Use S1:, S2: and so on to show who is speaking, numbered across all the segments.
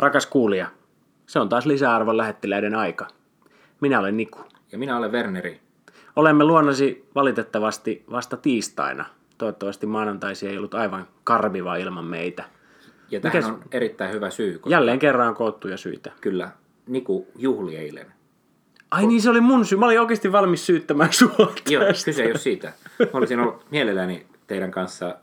S1: Rakas kuulija, se on taas lisäarvon lähettiläiden aika. Minä olen Niku.
S2: Ja minä olen Werneri.
S1: Olemme luonnosi valitettavasti vasta tiistaina. Toivottavasti maanantaisi ei ollut aivan karmiva ilman meitä.
S2: Ja tähän Mikäs... on erittäin hyvä syy. Koska...
S1: Jälleen kerran on koottuja syitä.
S2: Kyllä. Niku juhli eilen.
S1: Ai niin, se oli mun syy. Mä olin oikeasti valmis syyttämään sua
S2: Joo, kyse ei ole siitä. Mä olisin ollut mielelläni teidän kanssa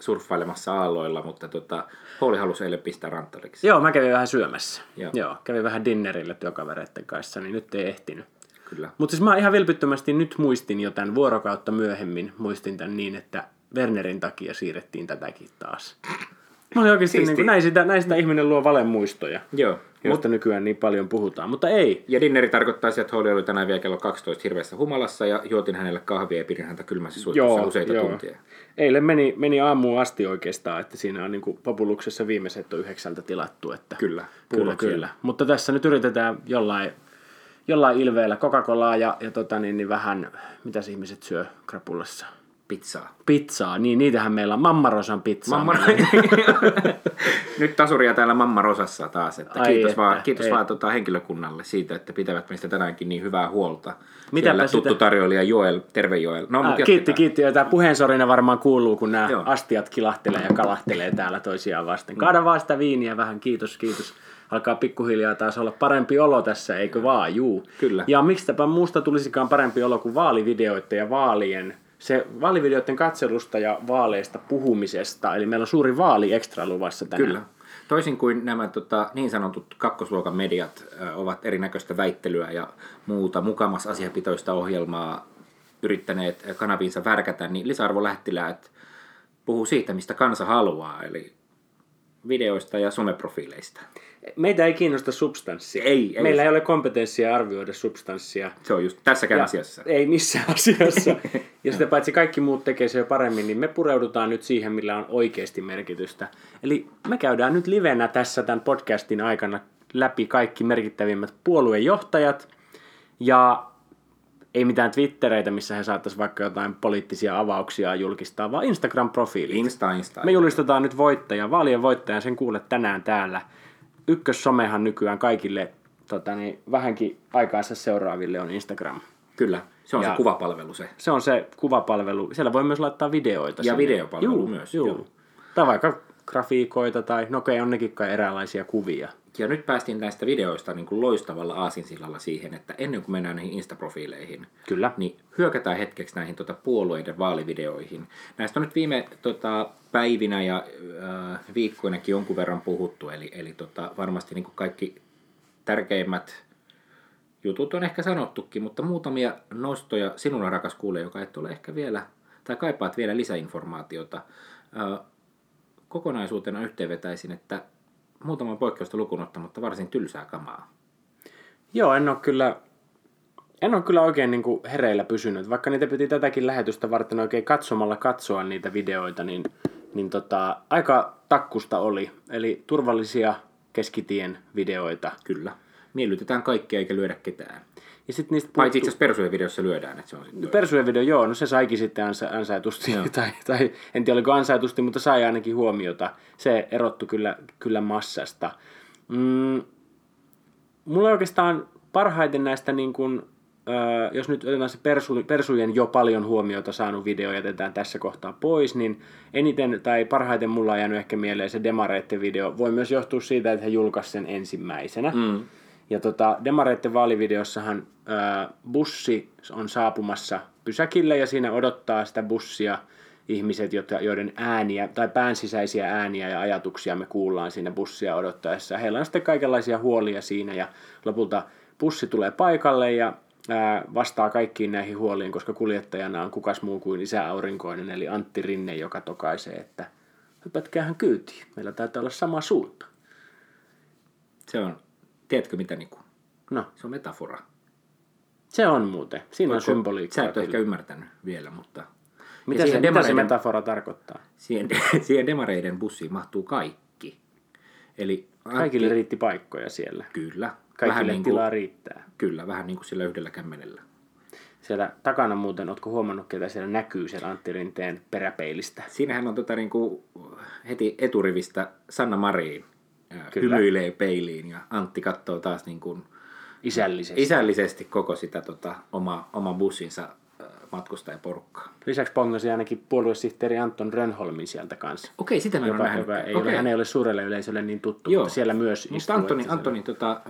S2: surffailemassa aalloilla, mutta tota, Pauli halusi eilen pistää ranttariksi.
S1: Joo, mä kävin vähän syömässä. Joo. Joo kävin vähän dinnerille työkavereiden kanssa, niin nyt ei ehtinyt.
S2: Kyllä.
S1: Mutta siis mä ihan vilpittömästi nyt muistin jo tämän vuorokautta myöhemmin, muistin tämän niin, että Wernerin takia siirrettiin tätäkin taas. Mä olin oikeasti niin kuin, näin, sitä, näin sitä ihminen luo valemuistoja.
S2: Joo.
S1: Mutta nykyään niin paljon puhutaan, mutta ei.
S2: Ja dinneri tarkoittaa sitä, että Holly oli tänään vielä kello 12 hirveässä humalassa ja juotin hänelle kahvia ja pidin häntä kylmässä suihkussa useita joo. tuntia.
S1: Eilen meni, meni aamuun asti oikeastaan, että siinä on niin kuin Populuksessa viimeiset on yhdeksältä tilattu. Että
S2: kyllä,
S1: kyllä, kyllä. Mutta tässä nyt yritetään jollain, jollain ilveellä Coca-Colaa ja, ja tota niin, niin vähän, mitä ihmiset syö krapulassa?
S2: Pizzaa.
S1: Pizzaa, niin niitähän meillä on Mammarosan pizzaa. Mammar...
S2: Nyt tasuria täällä Mammarosassa taas. Että Ai kiitos että, vaan, kiitos vaan tota henkilökunnalle siitä, että pitävät meistä tänäänkin niin hyvää huolta. Mitä Siellä tuttu sitä... tarjoilija Joel, terve Joel. No,
S1: ah, kiitti, kiitti. Ja tämä puheensorina varmaan kuuluu, kun nämä Joo. astiat kilahtelee ja kalahtelee täällä toisiaan vasten. Kaada vaan sitä viiniä vähän, kiitos, kiitos alkaa pikkuhiljaa taas olla parempi olo tässä, eikö vaan, juu.
S2: Kyllä.
S1: Ja miksipäpä muusta tulisikaan parempi olo kuin vaalivideoiden ja vaalien se vaalivideoiden katselusta ja vaaleista puhumisesta, eli meillä on suuri vaali ekstra luvassa tänään.
S2: Kyllä. Toisin kuin nämä tota, niin sanotut kakkosluokan mediat ö, ovat erinäköistä väittelyä ja muuta mukamas asiapitoista ohjelmaa yrittäneet kanavinsa värkätä, niin lisäarvolähettiläät puhuu siitä, mistä kansa haluaa, eli videoista ja someprofiileista.
S1: Meitä ei kiinnosta substanssia.
S2: Ei,
S1: ei. Meillä ei ole kompetenssia arvioida substanssia.
S2: Se on just tässäkään ja asiassa.
S1: Ei missään asiassa. ja sitä paitsi kaikki muut tekee se jo paremmin, niin me pureudutaan nyt siihen, millä on oikeasti merkitystä. Eli me käydään nyt livenä tässä tämän podcastin aikana läpi kaikki merkittävimmät puoluejohtajat ja ei mitään Twittereitä, missä he saattaisi vaikka jotain poliittisia avauksia julkistaa, vaan Instagram-profiilit.
S2: Insta, Insta.
S1: Me julistetaan nyt voittaja, vaalien voittajan, sen kuulet tänään täällä. Ykkössomehan nykyään kaikille tota niin, vähänkin aikaansa seuraaville on Instagram.
S2: Kyllä, se on ja se kuvapalvelu se.
S1: Se on se kuvapalvelu. Siellä voi myös laittaa videoita.
S2: Ja sinne. videopalvelu juu, myös.
S1: Juu. Joo. Tai vaikka grafiikoita tai no okei, on nekin kai eräänlaisia kuvia.
S2: Ja nyt päästiin näistä videoista niin kuin loistavalla aasinsillalla siihen, että ennen kuin mennään näihin Insta-profiileihin,
S1: Kyllä.
S2: niin hyökätään hetkeksi näihin tota, puolueiden vaalivideoihin. Näistä on nyt viime tota, päivinä ja äh, viikkoinakin jonkun verran puhuttu, eli, eli tota, varmasti niin kuin kaikki tärkeimmät jutut on ehkä sanottukin, mutta muutamia nostoja sinulla rakas kuule, joka et ole ehkä vielä, tai kaipaat vielä lisäinformaatiota. Äh, kokonaisuutena yhteenvetäisin, että muutaman poikkeusta lukuun ottamatta varsin tylsää kamaa.
S1: Joo, en ole kyllä, en ole kyllä oikein niin kuin hereillä pysynyt. Vaikka niitä piti tätäkin lähetystä varten oikein katsomalla katsoa niitä videoita, niin, niin tota, aika takkusta oli. Eli turvallisia keskitien videoita.
S2: Kyllä. Miellytetään kaikkia eikä lyödä ketään.
S1: Ja sit niistä
S2: puuttu... Paitsi itse asiassa Persujen videossa lyödään. Että se on
S1: no, Persujen video, joo, no se saikin sitten ansa- ansaitusti, tai, tai, en tiedä oliko ansaitusti, mutta sai ainakin huomiota. Se erottu kyllä, kyllä massasta. Mm, mulla oikeastaan parhaiten näistä, niin kun, äh, jos nyt otetaan se persu, Persujen jo paljon huomiota saanut video jätetään tässä kohtaa pois, niin eniten tai parhaiten mulla on jäänyt ehkä mieleen se Demareitten video. Voi myös johtua siitä, että he julkaisivat sen ensimmäisenä.
S2: Mm.
S1: Ja tota, Demareitten vaalivideossahan ää, bussi on saapumassa pysäkille ja siinä odottaa sitä bussia ihmiset, joiden ääniä tai päänsisäisiä ääniä ja ajatuksia me kuullaan siinä bussia odottaessa. Heillä on sitten kaikenlaisia huolia siinä ja lopulta bussi tulee paikalle ja ää, vastaa kaikkiin näihin huoliin, koska kuljettajana on kukas muu kuin isä aurinkoinen, eli Antti Rinne, joka tokaisee, että hypätkäähän kyytiin, meillä täytyy olla sama suunta.
S2: Se on Tiedätkö mitä Niku?
S1: No.
S2: Se on metafora.
S1: Se on muuten. Siinä Voitko, on symboliikkaa.
S2: Sä et ole ehkä ymmärtänyt vielä, mutta...
S1: Mitä, se, mitä se metafora tarkoittaa?
S2: Siihen, siihen demareiden bussiin mahtuu kaikki. Eli
S1: Antti, Kaikille riitti paikkoja siellä.
S2: Kyllä.
S1: Kaikille niin kuin, tilaa riittää.
S2: Kyllä, vähän niin kuin sillä yhdellä kämmenellä.
S1: Siellä takana muuten, ootko huomannut, ketä siellä näkyy siellä Antti Rinteen peräpeilistä?
S2: Siinähän on tota niin kuin heti eturivistä Sanna Marin
S1: Kyllä.
S2: hymyilee peiliin ja Antti katsoo taas niin kuin
S1: Isällisesti.
S2: isällisesti koko sitä tota, oma, oma bussinsa matkustajaporukkaa.
S1: Lisäksi pongasi ainakin puoluesihteeri Anton Rönholmin sieltä kanssa.
S2: Okei, sitä mä en ole
S1: ei
S2: Okei.
S1: ole, hän ei ole suurelle yleisölle niin tuttu,
S2: Joo.
S1: mutta siellä myös
S2: Mutta
S1: istuu,
S2: Antoni,
S1: että se-
S2: Antoni tota, ää,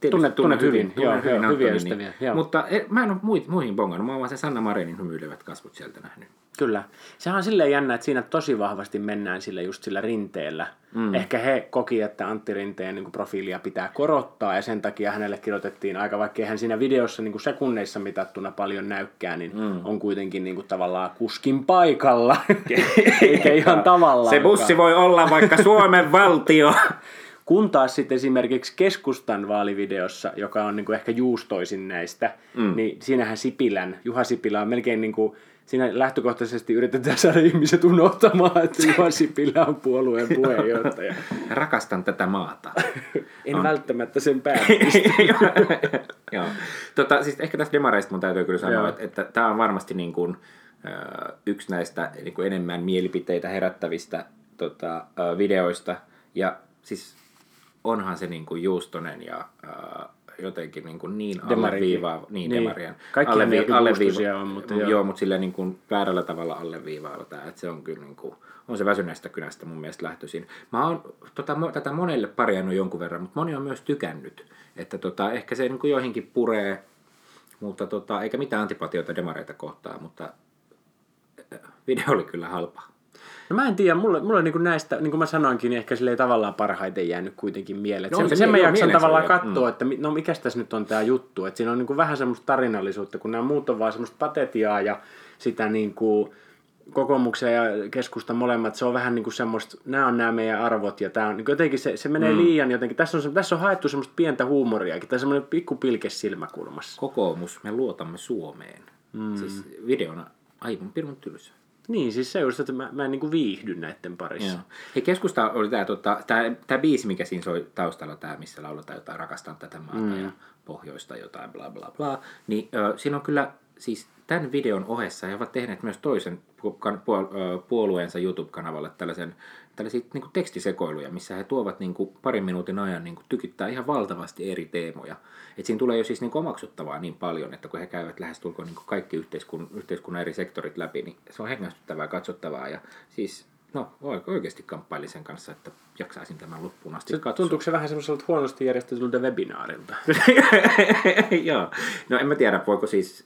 S2: tietysti
S1: Tunnet- tunnet hyvin,
S2: tunnen
S1: joo,
S2: hyvin
S1: joo, hyviä ystäviä, joo.
S2: Mutta e, mä en ole muihin, muihin bongannut, mä oon vaan sen Sanna Marinin hymyilevät kasvot sieltä nähnyt.
S1: Kyllä. Sehän on silleen jännä, että siinä tosi vahvasti mennään sillä just sillä rinteellä. Mm. Ehkä he koki, että Antti Rinteen niin profiilia pitää korottaa ja sen takia hänelle kirjoitettiin aika, vaikkei hän siinä videossa niin kuin sekunneissa mitattuna paljon näykkää, niin mm. On kuitenkin niin kuin tavallaan kuskin paikalla, eikä ihan tavallaan.
S2: Se bussi voi olla vaikka Suomen valtio.
S1: Kun taas sitten esimerkiksi keskustan vaalivideossa, joka on niin kuin ehkä juustoisin näistä, mm. niin siinähän Sipilän, Juha Sipilä on melkein niin kuin, siinä lähtökohtaisesti yritetään saada ihmiset unohtamaan, että Juha Sipilä on puolueen puheenjohtaja.
S2: Rakastan tätä maata.
S1: En on. välttämättä sen.
S2: Joo. Tota, siis ehkä tästä demareista mun täytyy kyllä sanoa, että, että tämä on varmasti niin kuin, yksi näistä niin kuin enemmän mielipiteitä herättävistä tota, videoista. Ja siis onhan se niin kuin juustonen ja jotenkin niin, kuin niin alleviivaava. Niin,
S1: Niin.
S2: demarien.
S1: Ne joku juustosia on, mutta joo.
S2: joo, mutta silleen niin kuin väärällä tavalla alleviivaava tämä, että se on kyllä niin kuin, on se väsyneestä kynästä mun mielestä lähtöisin. Mä oon tota, tätä monelle parjannut jonkun verran, mutta moni on myös tykännyt, että tota, ehkä se niin kuin joihinkin puree, mutta tota, eikä mitään antipatioita demareita kohtaan, mutta äh, video oli kyllä halpa.
S1: No mä en tiedä, mulle, mulle niin kuin näistä, niin kuin mä sanoinkin, niin ehkä sille ei tavallaan parhaiten jäänyt kuitenkin mieleen.
S2: No
S1: sen,
S2: se
S1: sen mä jaksan tavallaan katsoa, että mi- no mikäs tässä nyt on tämä juttu. Että siinä on niin kuin vähän semmoista tarinallisuutta, kun nämä muut on vaan semmoista patetiaa ja sitä niin kuin kokoomuksen ja keskustan molemmat, se on vähän niin kuin semmoista, nämä on nämä meidän arvot ja tämä on niin jotenkin se, se menee mm. liian jotenkin, tässä on, tässä on haettu semmoista pientä huumoriakin, tai semmoinen pikku pilke silmäkulmassa.
S2: Kokoomus, me luotamme Suomeen. Mm. Siis videona aivan pirun tylsä.
S1: Niin, siis se just, että mä, mä en niin kuin viihdy näiden parissa.
S2: Joo. Hei, keskusta oli tämä tota, tää, tää biisi, mikä siinä soi taustalla, tämä, missä lauletaan jotain rakastan tätä maata mm. ja pohjoista jotain, bla bla bla. Niin ö, siinä on kyllä, siis tämän videon ohessa he ovat tehneet myös toisen puolueensa YouTube-kanavalle tällaisen, tällaisia niin kuin tekstisekoiluja, missä he tuovat niin kuin parin minuutin ajan niin kuin tykittää ihan valtavasti eri teemoja. Et siinä tulee jo siis niin kuin omaksuttavaa niin paljon, että kun he käyvät lähestulkoon niin kuin kaikki yhteiskun, yhteiskunnan eri sektorit läpi, niin se on hengästyttävää, katsottavaa ja siis no oike- oikeasti kamppailin sen kanssa, että jaksaisin tämän loppuun asti
S1: Se,
S2: katsoa.
S1: tuntuuko se vähän semmoiselta huonosti järjestetyltä webinaarilta?
S2: Joo. No en mä tiedä, voiko siis,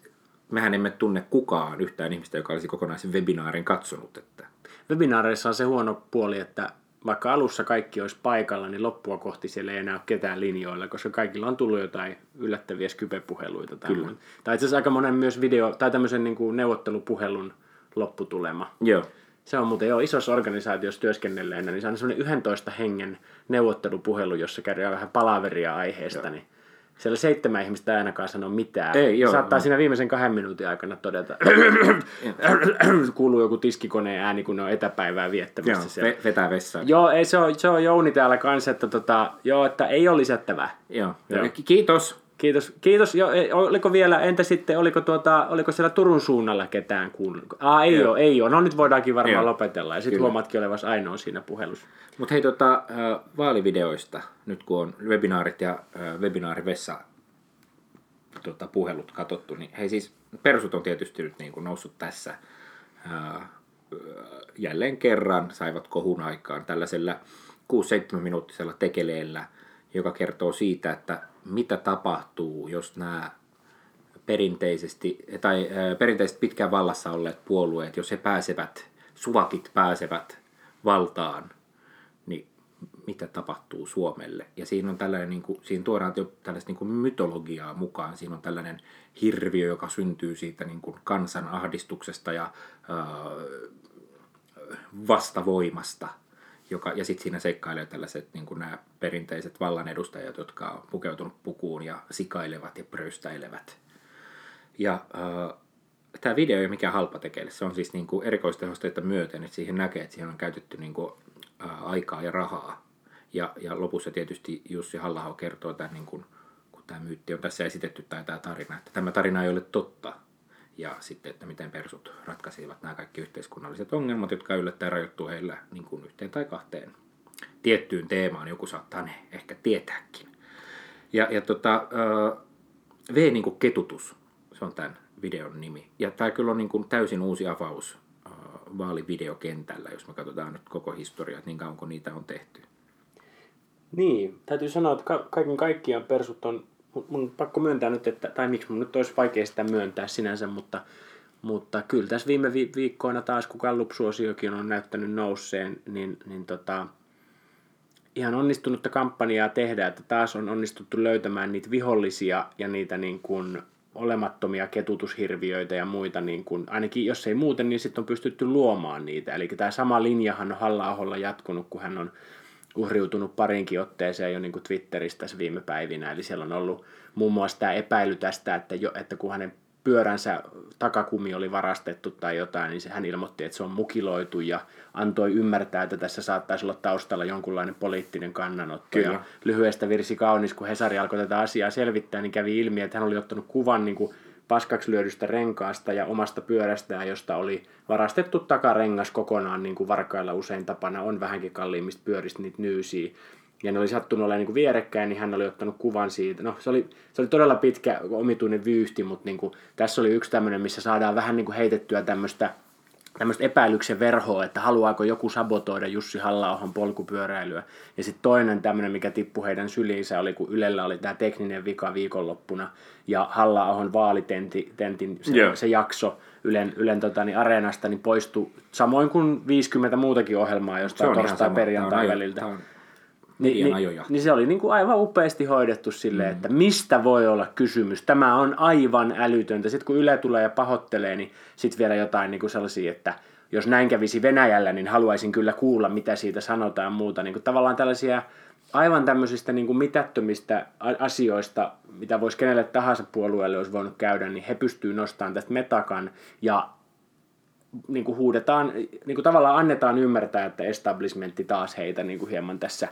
S2: mehän emme tunne kukaan yhtään ihmistä, joka olisi kokonaisen webinaarin katsonut. Että...
S1: Webinaareissa on se huono puoli, että vaikka alussa kaikki olisi paikalla, niin loppua kohti siellä ei enää ole ketään linjoilla, koska kaikilla on tullut jotain yllättäviä skype-puheluita. Tai,
S2: Kyllä.
S1: tai itse asiassa aika monen myös video, tai tämmöisen niin kuin neuvottelupuhelun lopputulema.
S2: Joo.
S1: Se on muuten jo isossa organisaatiossa työskennelleenä, niin se on semmoinen 11 hengen neuvottelupuhelu, jossa käydään vähän palaveria aiheesta, niin siellä seitsemän ihmistä ei ainakaan sano mitään.
S2: Ei, joo,
S1: Saattaa
S2: joo.
S1: siinä viimeisen kahden minuutin aikana todeta, kuuluu joku tiskikoneen ääni, kun ne on etäpäivää
S2: Joo,
S1: viettämässä siellä.
S2: ve- vetää vessaan.
S1: Joo, ei, se, on, se on Jouni täällä kanssa, että, tota, joo, että ei ole lisättävää.
S2: Joo.
S1: Joo.
S2: Ki- Kiitos.
S1: Kiitos. Kiitos. Jo, oliko vielä, entä sitten, oliko, tuota, oliko siellä Turun suunnalla ketään kuullut? Aa, ei
S2: Joo.
S1: ole, ei ole. No nyt voidaankin varmaan
S2: Joo.
S1: lopetella. Ja sitten huomaatkin olevasi ainoa siinä puhelussa.
S2: Mutta hei, tota, äh, vaalivideoista, nyt kun on webinaarit ja webinaarivessa tota, puhelut katsottu, niin hei siis persut on tietysti nyt niin kuin noussut tässä jälleen kerran saivat kohun aikaan tällaisella 6-7 minuuttisella tekeleellä, joka kertoo siitä, että mitä tapahtuu, jos nämä perinteisesti, tai äh, perinteisesti pitkään vallassa olleet puolueet, jos he pääsevät, suvakit pääsevät valtaan, niin mitä tapahtuu Suomelle. Ja siinä on tällainen, niin kuin, siinä tuodaan jo tällaista niin kuin mytologiaa mukaan. Siinä on tällainen hirviö, joka syntyy siitä niin kuin kansan ahdistuksesta ja ää, vastavoimasta. Joka, ja sitten siinä seikkailee tällaiset niin kuin nämä perinteiset vallan edustajat, jotka on pukeutunut pukuun ja sikailevat ja pröystäilevät. Ja äh, tämä video ei ole mikään halpa tekeille. Se on siis niin kuin erikoistehosteita myöten, että siihen näkee, että siihen on käytetty niin kuin, äh, aikaa ja rahaa. Ja, ja lopussa tietysti Jussi halla kertoo tämän, niin kuin, kun tämä myytti on tässä esitetty tai tämä tarina, että tämä tarina ei ole totta. Ja sitten, että miten persut ratkaisivat nämä kaikki yhteiskunnalliset ongelmat, jotka yllättäen rajoittuu heillä niin kuin yhteen tai kahteen tiettyyn teemaan, joku saattaa ne ehkä tietääkin. Ja, ja tota, V niin kuin ketutus, se on tämän videon nimi. Ja tämä kyllä on niin kuin täysin uusi avaus vaalivideokentällä, jos me katsotaan nyt koko historiaa, että niin kauan kun niitä on tehty.
S1: Niin, täytyy sanoa, että ka- kaiken kaikkiaan persut on, mun pakko myöntää nyt, että, tai miksi mun nyt olisi vaikea sitä myöntää sinänsä, mutta, mutta kyllä tässä viime vi- viikkoina taas, kun Gallup-suosiokin on näyttänyt nousseen, niin, niin tota, ihan onnistunutta kampanjaa tehdä, että taas on onnistuttu löytämään niitä vihollisia ja niitä niin kuin olemattomia ketutushirviöitä ja muita, niin kuin, ainakin jos ei muuten, niin sitten on pystytty luomaan niitä. Eli tämä sama linjahan on halla jatkunut, kun hän on uhriutunut parinkin otteeseen jo niin kuin Twitterissä tässä viime päivinä. Eli siellä on ollut muun muassa tämä epäily tästä, että, jo, että kun hänen pyöränsä takakumi oli varastettu tai jotain, niin hän ilmoitti, että se on mukiloitu ja antoi ymmärtää, että tässä saattaisi olla taustalla jonkunlainen poliittinen kannanotto. Kyllä. Ja lyhyestä virsi kaunis, kun Hesari alkoi tätä asiaa selvittää, niin kävi ilmi, että hän oli ottanut kuvan niin kuin paskaksi lyödystä renkaasta ja omasta pyörästään, josta oli varastettu takarengas kokonaan, niin kuin varkailla usein tapana on vähänkin kalliimmista pyöristä niitä nyysiä ja ne oli sattunut olemaan niin vierekkäin, niin hän oli ottanut kuvan siitä. No se oli, se oli todella pitkä omituinen vyyhti, mutta niin kuin, tässä oli yksi tämmöinen, missä saadaan vähän niin kuin heitettyä tämmöistä tämmöistä epäilyksen verhoa, että haluaako joku sabotoida Jussi halla polkupyöräilyä. Ja sitten toinen tämmöinen, mikä tippui heidän syliinsä, oli kun Ylellä oli tämä tekninen vika viikonloppuna ja halla vaalitentin se, yeah. se jakso Ylen, Ylen tota, niin areenasta niin poistui, samoin kuin 50 muutakin ohjelmaa jostain torstai perjantai väliltä. On niin, niin, niin se oli niin kuin aivan upeasti hoidettu silleen, mm. että mistä voi olla kysymys. Tämä on aivan älytöntä. Sitten kun Yle tulee ja pahoittelee, niin sitten vielä jotain niin kuin sellaisia, että jos näin kävisi Venäjällä, niin haluaisin kyllä kuulla, mitä siitä sanotaan muuta. Niin kuin tavallaan tällaisia aivan tämmöisistä niin kuin mitättömistä asioista, mitä voisi kenelle tahansa puolueelle olisi voinut käydä, niin he pystyvät nostamaan tästä metakan ja niin kuin huudetaan, niin kuin tavallaan annetaan ymmärtää, että establishmentti taas heitä niin kuin hieman tässä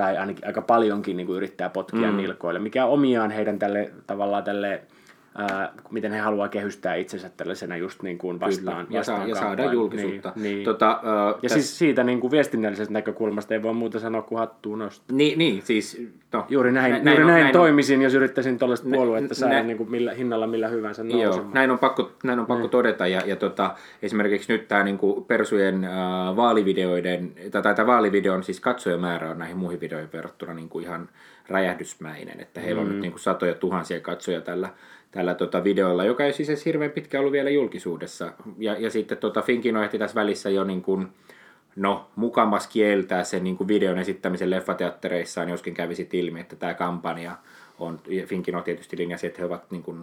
S1: tai ainakin aika paljonkin niin kuin yrittää potkia mm. nilkoille, mikä on omiaan heidän tälle tavallaan tälle ää, miten he haluaa kehystää itsensä tällaisena just niin kuin vastaan.
S2: Kyllä, ja, vastaan ja saada julkisuutta.
S1: Niin, niin. Tota, äh, ja täs... siis siitä niin kuin viestinnällisestä näkökulmasta ei voi muuta sanoa kuin hattuun nostaa.
S2: Niin, niin siis... No,
S1: juuri näin, näin, juuri näin, näin, näin toimisin, on, jos yrittäisin tuollaista puoluetta saada nä, niin kuin millä, hinnalla millä hyvänsä nousemaan. Joo,
S2: näin on pakko, näin on pakko niin. todeta. Ja, ja tota, esimerkiksi nyt tämä niin kuin Persujen äh, vaalivideoiden, tai, tai vaalivideon siis katsojamäärä on näihin muihin videoihin verrattuna niin kuin ihan räjähdysmäinen. Että heillä on mm. nyt niin kuin satoja tuhansia katsoja tällä tällä tota videolla, joka ei siis hirveän pitkä ollut vielä julkisuudessa. Ja, ja sitten tota Finkino ehti tässä välissä jo niin kuin, no, mukamas kieltää sen niin kuin videon esittämisen leffateattereissaan, joskin kävisi ilmi, että tämä kampanja on, Finkino tietysti linjasi, että he ovat niin kuin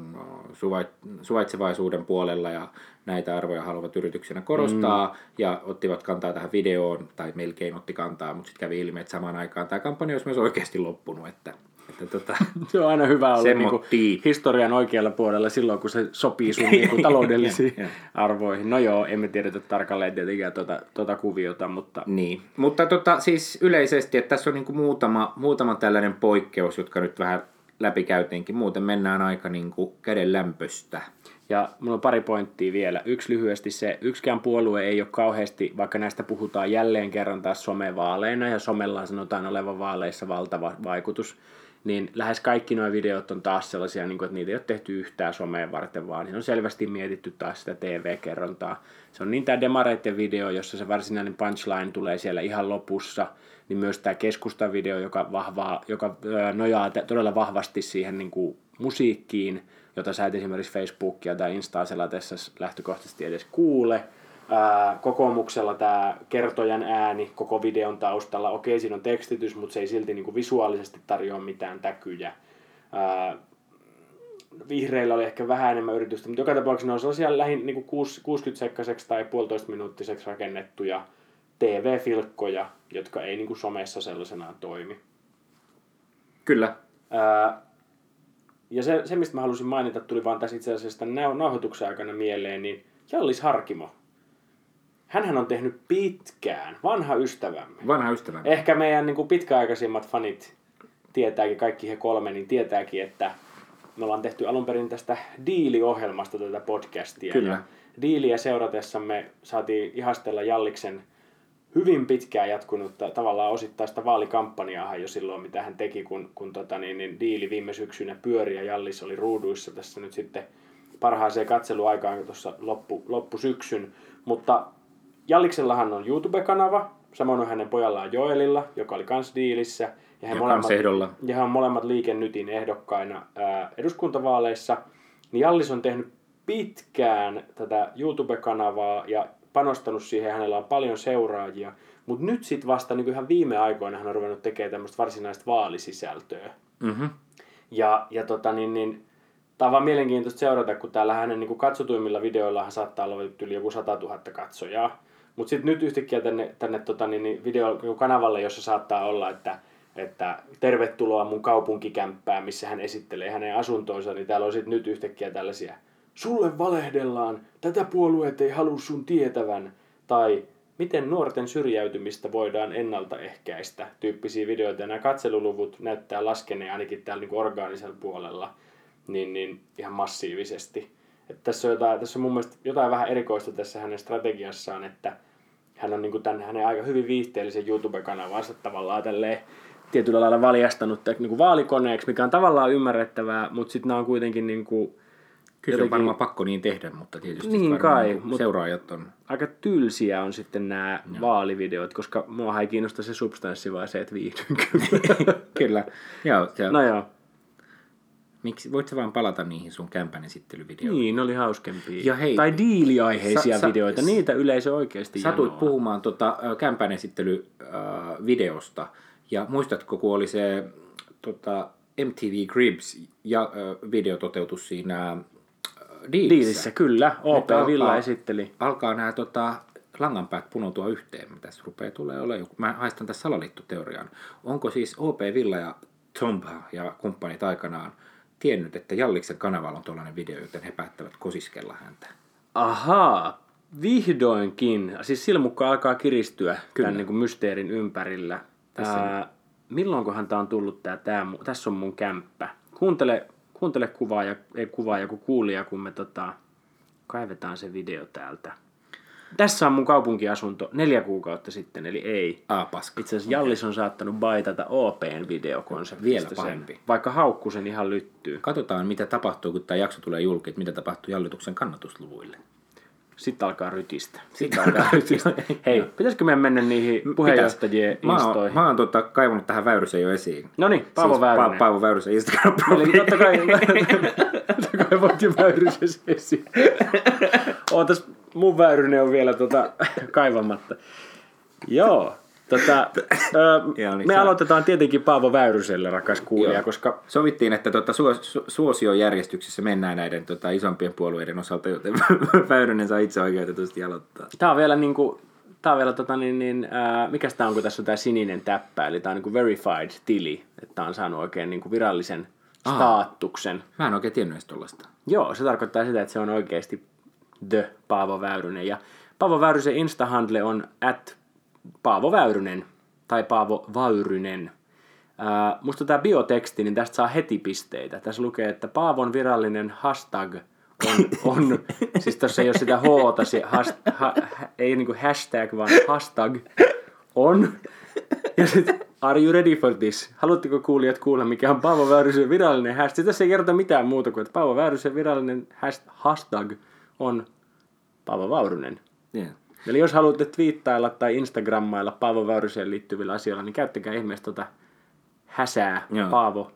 S2: suvaitsevaisuuden puolella ja näitä arvoja haluavat yrityksenä korostaa mm. ja ottivat kantaa tähän videoon, tai melkein otti kantaa, mutta sitten kävi ilmi, että samaan aikaan tämä kampanja olisi myös oikeasti loppunut, että että tota,
S1: se on aina hyvä olla niinku historian oikealla puolella silloin, kun se sopii sun niinku taloudellisiin arvoihin. No joo, emme tiedetä tarkalleen tietenkään tuota, tuota kuviota, mutta...
S2: Niin, mutta tota, siis yleisesti, että tässä on niinku muutama, muutama tällainen poikkeus, jotka nyt vähän läpikäytiinkin. Muuten mennään aika niinku käden lämpöstä.
S1: Ja mulla on pari pointtia vielä. Yksi lyhyesti se, yksikään puolue ei ole kauheasti, vaikka näistä puhutaan jälleen kerran taas somevaaleina ja somella sanotaan olevan vaaleissa valtava vaikutus, niin lähes kaikki nuo videot on taas sellaisia, niin kuin, että niitä ei ole tehty yhtään someen varten, vaan niin on selvästi mietitty taas sitä TV-kerrontaa. Se on niin tämä Demareiden video, jossa se varsinainen punchline tulee siellä ihan lopussa, niin myös tämä keskustan video, joka, vahvaa, joka nojaa todella vahvasti siihen niin kuin musiikkiin, jota sä et esimerkiksi Facebookia tai Instaa selatessa lähtökohtaisesti edes kuule – ää, kokoomuksella tämä kertojan ääni koko videon taustalla. Okei, siinä on tekstitys, mutta se ei silti niinku visuaalisesti tarjoa mitään täkyjä. Ää, vihreillä oli ehkä vähän enemmän yritystä, mutta joka tapauksessa ne on sellaisia lähin niin 60 sekkaseksi tai puolitoista minuuttiseksi rakennettuja TV-filkkoja, jotka ei niin kuin somessa sellaisenaan toimi.
S2: Kyllä.
S1: Ää, ja se, se, mistä mä halusin mainita, tuli vaan tässä itse asiassa tämän nauhoituksen aikana mieleen, niin Jallis Harkimo Hänhän on tehnyt pitkään, vanha ystävämme.
S2: Vanha ystävämme.
S1: Ehkä meidän niin kuin pitkäaikaisimmat fanit tietääkin, kaikki he kolme, niin tietääkin, että me ollaan tehty alun perin tästä Diili-ohjelmasta tätä podcastia.
S2: Kyllä. Ja
S1: Diiliä seuratessamme saatiin ihastella Jalliksen hyvin pitkään jatkunutta tavallaan osittaista vaalikampanjaa jo silloin, mitä hän teki, kun, kun tota, niin, niin, diili viime syksynä pyöri ja Jallis oli ruuduissa tässä nyt sitten parhaaseen katseluaikaan tuossa loppu, loppusyksyn. Mutta Jalliksellahan on YouTube-kanava, samoin on hänen pojallaan Joelilla, joka oli kans diilissä.
S2: Ja, he molemmat,
S1: ja he on molemmat liikennytin ehdokkaina ää, eduskuntavaaleissa. Niin Jallis on tehnyt pitkään tätä YouTube-kanavaa ja panostanut siihen, hänellä on paljon seuraajia. Mutta nyt sitten vasta niin ihan viime aikoina hän on ruvennut tekemään tämmöistä varsinaista vaalisisältöä.
S2: Mm-hmm.
S1: Ja, ja tota, niin, niin, tämä on vaan mielenkiintoista seurata, kun täällä hänen niin kuin katsotuimmilla videoilla saattaa olla yli joku 100 000 katsojaa. Mutta sitten nyt yhtäkkiä tänne, tänne tota, niin, niin videokanavalle, jossa saattaa olla, että, että tervetuloa mun kaupunkikämppään, missä hän esittelee hänen asuntonsa, niin täällä on sitten nyt yhtäkkiä tällaisia Sulle valehdellaan, tätä puolueet ei halua sun tietävän. Tai miten nuorten syrjäytymistä voidaan ennaltaehkäistä, tyyppisiä videoita. Ja nämä katseluluvut näyttää laskeneen ainakin täällä niin orgaanisella puolella niin, niin ihan massiivisesti. Että tässä, on jotain, tässä on mun mielestä jotain vähän erikoista tässä hänen strategiassaan, että hän on niin kuin tämän hänen aika hyvin viihteellisen YouTube-kanavansa tavallaan tälleen tietyllä lailla valjastanut niin kuin vaalikoneeksi, mikä on tavallaan ymmärrettävää, mutta sitten nämä on kuitenkin niin kuin,
S2: Kyllä jotenkin... on varmaan pakko niin tehdä, mutta tietysti
S1: niin kai, niin
S2: mutta seuraajat on...
S1: Aika tylsiä on sitten nämä no. vaalivideot, koska mua ei kiinnosta se substanssi, vaan se, että viihdyn
S2: kyllä. kyllä. Joo,
S1: se... No joo.
S2: Miksi, voit vaan palata niihin sun kämpän esittelyvideoihin?
S1: Niin, ne oli hauskempia. Ja hei, tai diiliaiheisia sa, videoita, sa, niitä yleisö oikeasti
S2: Satuit janoa. puhumaan tota, kämpän esittelyvideosta, äh, ja muistatko, kun oli se tota, MTV Cribs ja, äh, videototeutus siinä
S1: Diilissä. Diilissä, kyllä. OP Villa alkaa, esitteli.
S2: Alkaa nämä tota, langanpäät punoutua yhteen. Tässä rupeaa tulee olemaan. Mä haistan tässä salaliittoteoriaan. Onko siis OP Villa ja Tomba ja kumppanit aikanaan tiennyt, että Jalliksen kanavalla on tuollainen video, joten he päättävät kosiskella häntä?
S1: Ahaa, vihdoinkin. Siis silmukka alkaa kiristyä Kyllä. tämän niin kuin mysteerin ympärillä. Tässä... Ää, milloinkohan tämä on tullut, tää, tää, tässä on mun kämppä. Kuuntele kuuntele kuvaa ja, ei kuvaa joku kuulija, kun me tota, kaivetaan se video täältä. Tässä on mun kaupunkiasunto neljä kuukautta sitten, eli ei.
S2: Ah, paska.
S1: Itse asiassa Jallis on saattanut baitata OPn videokonseptista
S2: Vielä pahempi.
S1: Sen, vaikka haukku sen ihan lyttyy.
S2: Katsotaan, mitä tapahtuu, kun tämä jakso tulee julki, että mitä tapahtuu Jallituksen kannatusluvuille.
S1: Sitten alkaa rytistä. Sitten alkaa rytistä. Hei, pitäisikö meidän mennä niihin puheenjohtajien?
S2: Mä oon, mä oon tota, kaivannut tähän Väyrysen jo esiin.
S1: No niin, Paavo siis Väyrynen.
S2: Pa- Paavo Väyrysen instagram
S1: Eli totta kai, totta kai voit jo Väyrysen esiin. Ootas, mun Väyrynen on vielä tota, kaivamatta. Joo, Tota, ö, niin me saa. aloitetaan tietenkin Paavo Väyryselle, rakas kuulija, Joo. koska...
S2: Sovittiin, että tota, su- suosiojärjestyksessä mennään näiden tota, isompien puolueiden osalta, joten Väyrynen saa itse oikeutetusti aloittaa.
S1: Tämä on vielä niin kuin, Tämä on vielä, tota, niin, niin, äh, mikä tämä on, kun tässä on tämä sininen täppä, eli tämä on niin kuin verified tili, että tämä on saanut oikein niin kuin virallisen Aha. staatuksen.
S2: Mä en oikein tiennyt tuollaista.
S1: Joo, se tarkoittaa sitä, että se on oikeasti the Paavo Väyrynen. Ja Paavo Väyrysen Insta-handle on at Paavo Väyrynen tai Paavo Väyrynen. Ää, musta tämä bioteksti, niin tästä saa heti pisteitä. Tässä lukee, että Paavon virallinen hashtag on, on siis tässä ei ole sitä hoota, se hast, ha, ei niinku hashtag, vaan hashtag on. Ja sitten, are you ready for this? Haluatteko kuulijat kuulla, mikä on Paavo Väyrysen virallinen hashtag? Tässä ei kerrota mitään muuta kuin, että Paavo Väyrysen virallinen hashtag on Paavo Väyrynen.
S2: Yeah.
S1: Eli jos haluatte twiittailla tai instagrammailla Paavo Väyryseen liittyvillä asioilla, niin käyttäkää ihmeessä tuota häsää Joo. Paavo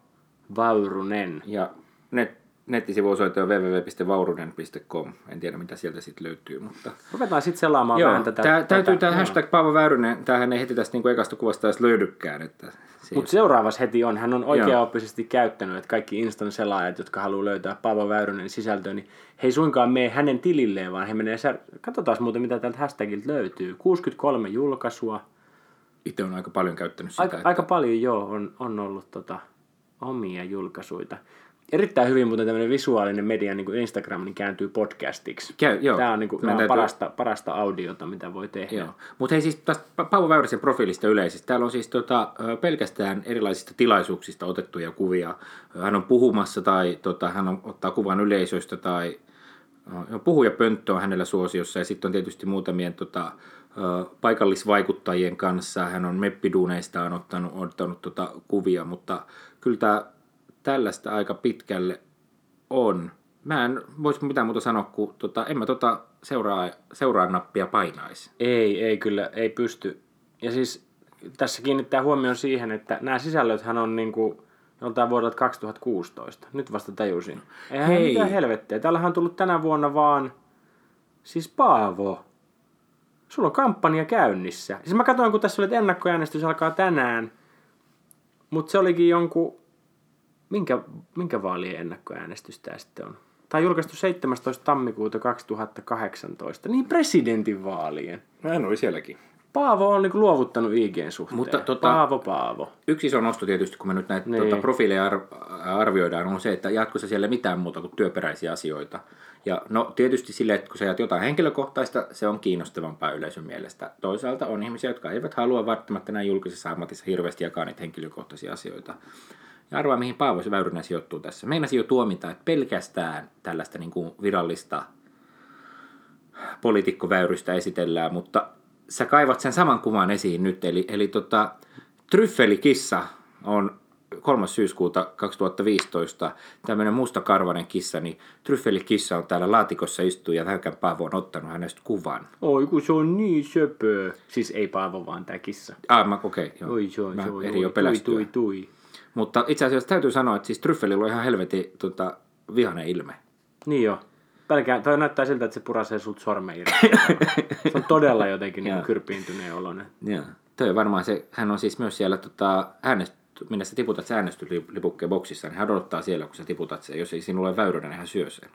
S1: Väyrynen.
S2: Ja net, nettisivuosoite on www.vaurunen.com. En tiedä, mitä sieltä sitten löytyy, mutta...
S1: Ruvetaan sitten selaamaan Joo, vähän tätä.
S2: Tää, täytyy tämä hashtag Paavo Väyrynen, tämähän ei heti tästä niinku ekasta kuvasta edes löydykään. Että
S1: mutta seuraavassa heti on, hän on oikeaoppisesti käyttänyt, että kaikki Instan selaajat, jotka haluaa löytää Paavo Väyrynen sisältöä, niin he ei suinkaan mene hänen tililleen, vaan he menee, sär- katsotaan muuten mitä tältä hashtagilta löytyy. 63 julkaisua.
S2: Itse on aika paljon käyttänyt sitä.
S1: Aika, että... aika paljon joo, on, on ollut tota, omia julkaisuja erittäin hyvin muuten tämmöinen visuaalinen media, niin kuin Instagram, niin kääntyy podcastiksi.
S2: Käy, joo.
S1: Tämä on, niin kuin, tämä on täytyy... parasta, parasta audiota, mitä voi tehdä.
S2: Mutta hei siis tästä Paavo Väyrysen profiilista yleisesti. Täällä on siis tota, pelkästään erilaisista tilaisuuksista otettuja kuvia. Hän on puhumassa tai tota, hän on, ottaa kuvan yleisöistä tai puhujapönttö on hänellä suosiossa ja sitten on tietysti muutamien tota, paikallisvaikuttajien kanssa, hän on meppiduuneistaan ottanut, ottanut tota kuvia, mutta kyllä tämä tällaista aika pitkälle on. Mä en voisi mitään muuta sanoa, kuin tota, en mä tota seuraa, seuraa nappia painaisi.
S1: Ei, ei kyllä, ei pysty. Ja siis tässä kiinnittää huomioon siihen, että nämä sisällöthän on niinku joltain vuodelta 2016. Nyt vasta tajusin. Eihän Hei. mitään helvettiä. Täällähän on tullut tänä vuonna vaan, siis Paavo, sulla on kampanja käynnissä. Siis mä katsoin, kun tässä oli, että ennakkoäänestys alkaa tänään, mutta se olikin jonkun, minkä, minkä vaalien ennakkoäänestys tämä sitten on? Tämä on julkaistu 17. tammikuuta 2018, niin presidentinvaalien.
S2: Hän oli sielläkin.
S1: Paavo on niin luovuttanut IGn suhteen. Mutta, tota, Paavo, Paavo.
S2: Yksi iso nosto tietysti, kun me nyt näitä niin. tota, profiileja arvioidaan, on se, että jatkossa siellä ei mitään muuta kuin työperäisiä asioita. Ja no tietysti sille, että kun sä jotain henkilökohtaista, se on kiinnostavampaa yleisön mielestä. Toisaalta on ihmisiä, jotka eivät halua välttämättä näin julkisessa ammatissa hirveästi jakaa niitä henkilökohtaisia asioita. Ja arvaa, mihin Paavo Väyrynen sijoittuu tässä. Meinasin jo tuomita, että pelkästään tällaista niin kuin virallista poliitikkoväyrystä esitellään, mutta sä kaivat sen saman kuvan esiin nyt. Eli, eli tota, tryffelikissa on 3. syyskuuta 2015 tämmöinen mustakarvainen kissa, niin tryffelikissa on täällä laatikossa istuu ja Väykän Paavo on ottanut hänestä kuvan.
S1: Oi kun se on niin söpö. Siis ei Paavo vaan tämä kissa.
S2: Ah, mä okei. Okay,
S1: oi, se on, mä se on, oi, jo tui, tui, tui.
S2: Mutta itse asiassa täytyy sanoa, että siis tryffelillä on ihan helvetin tota, vihane ilme.
S1: Niin jo. Pelkään, toi näyttää siltä, että se purasee sut sormen irti. se on todella jotenkin niin kyrpiintyneen oloinen.
S2: Joo. Toi varmaan se, hän on siis myös siellä tota, äänest, minne sä tiputat se äänestyslipukkeen boksissa, niin hän odottaa siellä, kun sä tiputat sen. Jos ei sinulla ole väyrynä, niin hän syö sen.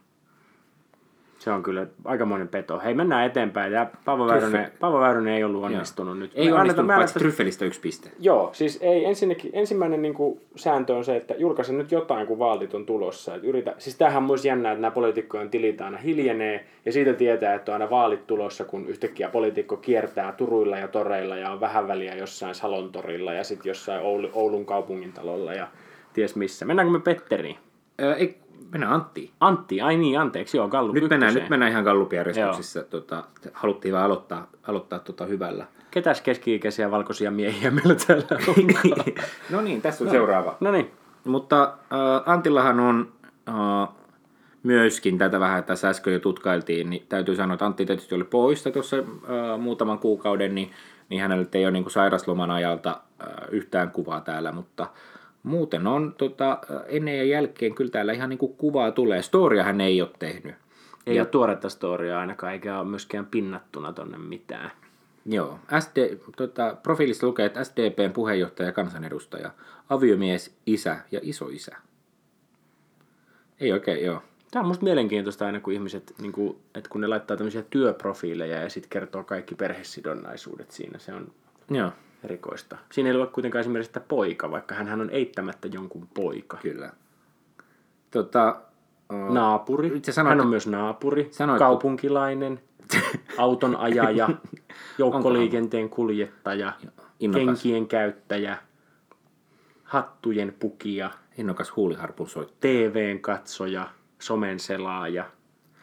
S1: Se on kyllä aikamoinen peto. Hei, mennään eteenpäin. Ja Paavo Väyrynen, Paavo Väyrynen ei ollut onnistunut Joo. nyt.
S2: Ei Me onnistunut, paitsi että... tryffelistä yksi piste.
S1: Joo, siis ei, ensinnäkin, ensimmäinen niin kuin, sääntö on se, että julkaise nyt jotain, kun vaalit on tulossa. Et yritä, siis tämähän on myös jännä, että nämä poliitikkojen tilit aina hiljenee, ja siitä tietää, että on aina vaalit tulossa, kun yhtäkkiä poliitikko kiertää turuilla ja toreilla, ja on vähän väliä jossain Salontorilla, ja sitten jossain Oulun kaupungintalolla, ja ties missä. Mennäänkö me Petteriin?
S2: Öö, ei, Mennään Antti.
S1: Antti, ai niin, anteeksi, joo, Gallup
S2: nyt mennään, nyt mennään ihan Gallupjärjestyksessä. Tota, haluttiin vaan aloittaa, aloittaa tota hyvällä.
S1: Ketäs keski-ikäisiä valkoisia miehiä meillä täällä on?
S2: no niin, tässä on no. seuraava.
S1: No niin.
S2: Mutta äh, Antillahan on äh, myöskin tätä vähän tässä äsken jo tutkailtiin, niin täytyy sanoa, että Antti tietysti oli poissa tuossa äh, muutaman kuukauden, niin, niin hänellä ei ole niin sairasloman ajalta äh, yhtään kuvaa täällä, mutta Muuten on tota, ennen ja jälkeen kyllä täällä ihan niin kuin kuvaa tulee. Storia hän ei ole tehnyt.
S1: Ei ja, ole tuoretta storia ainakaan, eikä ole myöskään pinnattuna tonne mitään.
S2: Joo. SD, tota, profiilissa lukee, että SDPn puheenjohtaja ja kansanedustaja, aviomies, isä ja isoisä. Ei oikein, joo.
S1: Tämä on musta mielenkiintoista aina, kun ihmiset, niin kuin, että kun ne laittaa tämmöisiä työprofiileja ja sitten kertoo kaikki perhesidonnaisuudet siinä. Se on
S2: Joo
S1: erikoista. Siinä ei ole kuitenkaan esimerkiksi sitä poika, vaikka hän on eittämättä jonkun poika.
S2: Kyllä. Tota,
S1: uh, naapuri. Sanoit, hän on myös naapuri, sanoit, kaupunkilainen, auton ajaja, joukkoliikenteen kuljettaja, Innokas. kenkien käyttäjä, hattujen pukija,
S2: innokas huuliharpun soittaja,
S1: TVn katsoja, somen selaaja,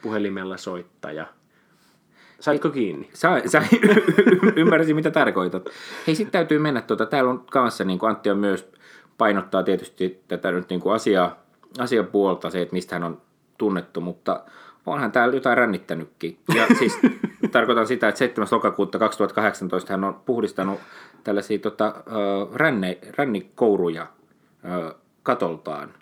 S1: puhelimella soittaja – Saitko kiinni?
S2: Sa, sa, ymmärsin, mitä tarkoitat. Hei, sitten täytyy mennä, tuota, täällä on kanssa, niin kuin Antti on myös painottaa tietysti tätä nyt niin kuin asiaa, asiapuolta, se, että mistä hän on tunnettu, mutta onhan täällä jotain rännittänytkin. Ja siis tarkoitan sitä, että 7. lokakuuta 2018 hän on puhdistanut tällaisia tota, ränne, rännikouruja katoltaan.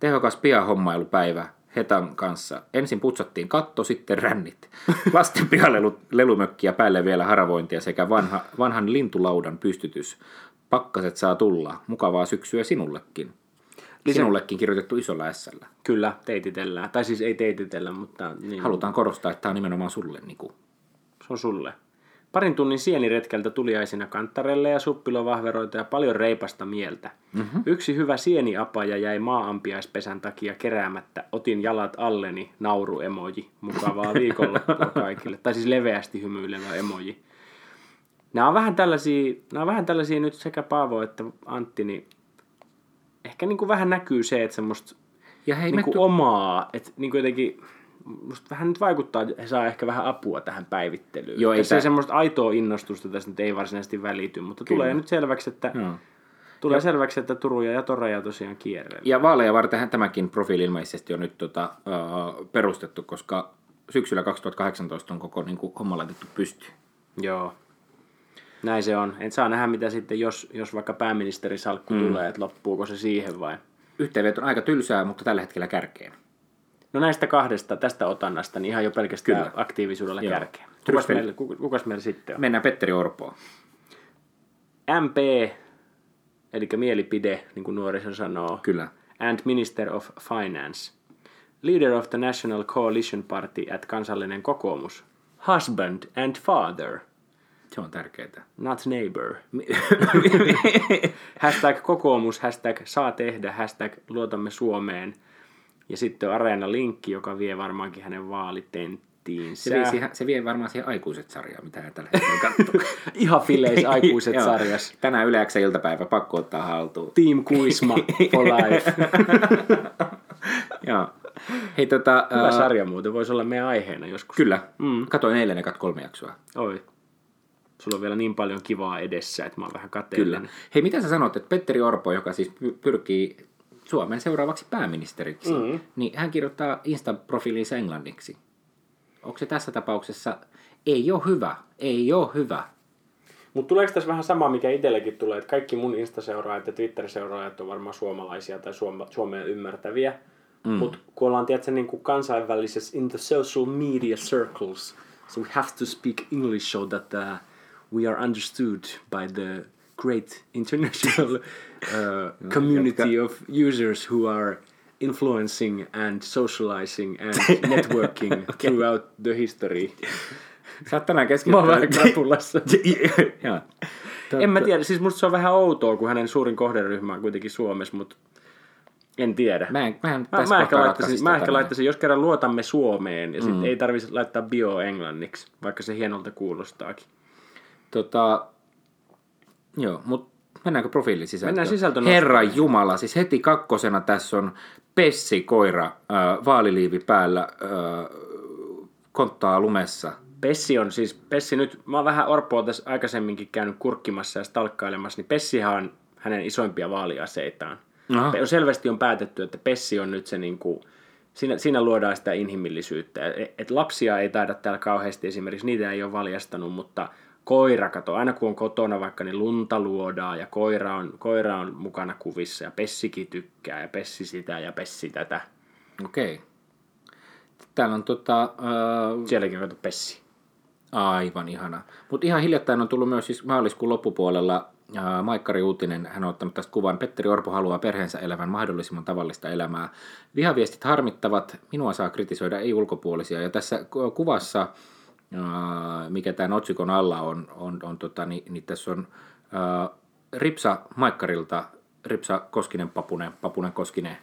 S2: Tehokas piahommailupäivä Hetan kanssa. Ensin putsattiin katto, sitten rännit. Lasten pihalelumökki ja päälle vielä haravointia sekä vanha, vanhan lintulaudan pystytys. Pakkaset saa tulla. Mukavaa syksyä sinullekin. Sinullekin kirjoitettu isolla s
S1: Kyllä, teititellään. Tai siis ei teititellä, mutta...
S2: Niin... Halutaan korostaa, että tämä on nimenomaan sulle. Niin kuin.
S1: Se on sulle. Parin tunnin sieniretkeltä tuliaisina kanttarelle ja suppilovahveroita ja paljon reipasta mieltä. Mm-hmm. Yksi hyvä sieniapaja jäi maaampiaispesän takia keräämättä. Otin jalat alleni, nauruemoji. Mukavaa viikonloppua kaikille. Tai siis leveästi hymyilevä emoji. Nämä on vähän tällaisia, nämä on vähän tällaisia nyt sekä Paavo että Antti, niin ehkä niin kuin vähän näkyy se, että semmoista ja hei, niin kuin tu- omaa, että niin kuin jotenkin musta vähän nyt vaikuttaa, että he saa ehkä vähän apua tähän päivittelyyn.
S2: Joo, ei
S1: Tässä ei
S2: tää-
S1: semmoista aitoa innostusta tästä nyt ei varsinaisesti välity, mutta
S2: Kyllä.
S1: tulee nyt selväksi, että,
S2: Joo.
S1: tulee selväksi, että Turuja ja Toreja tosiaan kierrellä.
S2: Ja vaaleja vartenhan tämäkin profiili ilmeisesti on nyt tota, uh, perustettu, koska syksyllä 2018 on koko niin kuin, homma laitettu pystyyn.
S1: Joo. Näin se on. En saa nähdä mitä sitten, jos, jos vaikka pääministerisalkku mm. tulee, että loppuuko se siihen vai...
S2: Yhteenveto on aika tylsää, mutta tällä hetkellä kärkeen.
S1: No näistä kahdesta, tästä otannasta, niin ihan jo pelkästään
S2: Kyllä.
S1: Aktiivisuudella
S2: Joo.
S1: kärkeä. Kukas meillä, kuka- kukas meillä sitten on?
S2: Mennään Petteri Orpoon.
S1: MP, eli mielipide, niin kuin nuoriso sanoo.
S2: Kyllä.
S1: And Minister of Finance. Leader of the National Coalition Party at kansallinen kokoomus. Husband and father.
S2: Se on tärkeää.
S1: Not neighbor. hashtag kokoomus, hashtag saa tehdä, hashtag luotamme Suomeen. Ja sitten on Areena-linkki, joka vie varmaankin hänen vaalitenttiinsä.
S2: Se, vie, siihen, se vie varmaan siihen aikuiset sarjaan, mitä hän tällä hetkellä katsoo.
S1: Ihan fileis aikuiset
S2: Joo.
S1: sarjas.
S2: Tänään Yle X:n iltapäivä, pakko ottaa haltuun.
S1: Team Kuisma for life.
S2: Joo. Hei, tota,
S1: Hyvä
S2: ää,
S1: sarja muuten, voisi olla meidän aiheena joskus.
S2: Kyllä. Mm. Katoin eilen ne kolme jaksoa.
S1: Oi. Sulla on vielä niin paljon kivaa edessä, että mä oon vähän
S2: Kyllä.
S1: kateellinen.
S2: Hei, mitä sä sanot, että Petteri Orpo, joka siis py- pyrkii Suomen seuraavaksi pääministeriksi, mm. niin hän kirjoittaa Insta-profiiliinsa englanniksi. Onko se tässä tapauksessa, ei ole hyvä, ei ole hyvä.
S1: Mutta tuleeko tässä vähän sama, mikä itsellekin tulee, että kaikki mun Insta-seuraajat ja Twitter-seuraajat on varmaan suomalaisia tai suoma, suomea ymmärtäviä. Mm. Mutta kun ollaan tietysti niin kuin kansainvälisessä in the social media circles, so we have to speak English so that uh, we are understood by the great international uh, community of users who are influencing and socializing and networking throughout the history.
S2: Sä oot tänään keskittynyt.
S1: vähän krapulassa.
S2: Joo.
S1: En mä tiedä, siis musta se on vähän outoa, kun hänen suurin kohderyhmä on kuitenkin Suomessa, mutta en tiedä.
S2: Mä en, mä en
S1: Mä, mä, ehkä, laittaisin, mä ehkä laittaisin, jos kerran luotamme Suomeen, ja sitten ei tarvitsisi laittaa bio englanniksi, vaikka se hienolta kuulostaakin.
S2: Tota, joo, mutta mennäänkö profiilisisältöön?
S1: Mennään sisältön
S2: Herra Jumala, siis heti kakkosena tässä on Pessi koira, äh, vaaliliivi päällä, äh, konttaa lumessa.
S1: Pessi on siis, Pessi nyt, mä oon vähän Orpoa tässä aikaisemminkin käynyt kurkkimassa ja stalkkailemassa, niin Pessihan on hänen isoimpia vaaliaseitaan.
S2: Aha.
S1: Selvästi on päätetty, että Pessi on nyt se niin kuin, siinä, siinä luodaan sitä inhimillisyyttä. Et, et lapsia ei taida täällä kauheasti esimerkiksi, niitä ei ole valjastanut, mutta koira, kato, aina kun on kotona vaikka, niin lunta luodaan ja koira on, koira on mukana kuvissa ja Pessikin tykkää ja Pessi sitä ja Pessi tätä.
S2: Okei. Täällä on tota, äh,
S1: Sielläkin on Pessi.
S2: aivan ihana. Mutta ihan hiljattain on tullut myös siis maaliskuun loppupuolella äh, Maikkari Uutinen, hän on ottanut tästä kuvan. Petteri Orpo haluaa perheensä elävän mahdollisimman tavallista elämää. Vihaviestit harmittavat, minua saa kritisoida, ei ulkopuolisia. Ja tässä ku- kuvassa, mikä tämän otsikon alla on, on, on tota, niin, niin tässä on äh, Ripsa Maikkarilta, Ripsa Koskinen Papunen, Papunen Koskinen.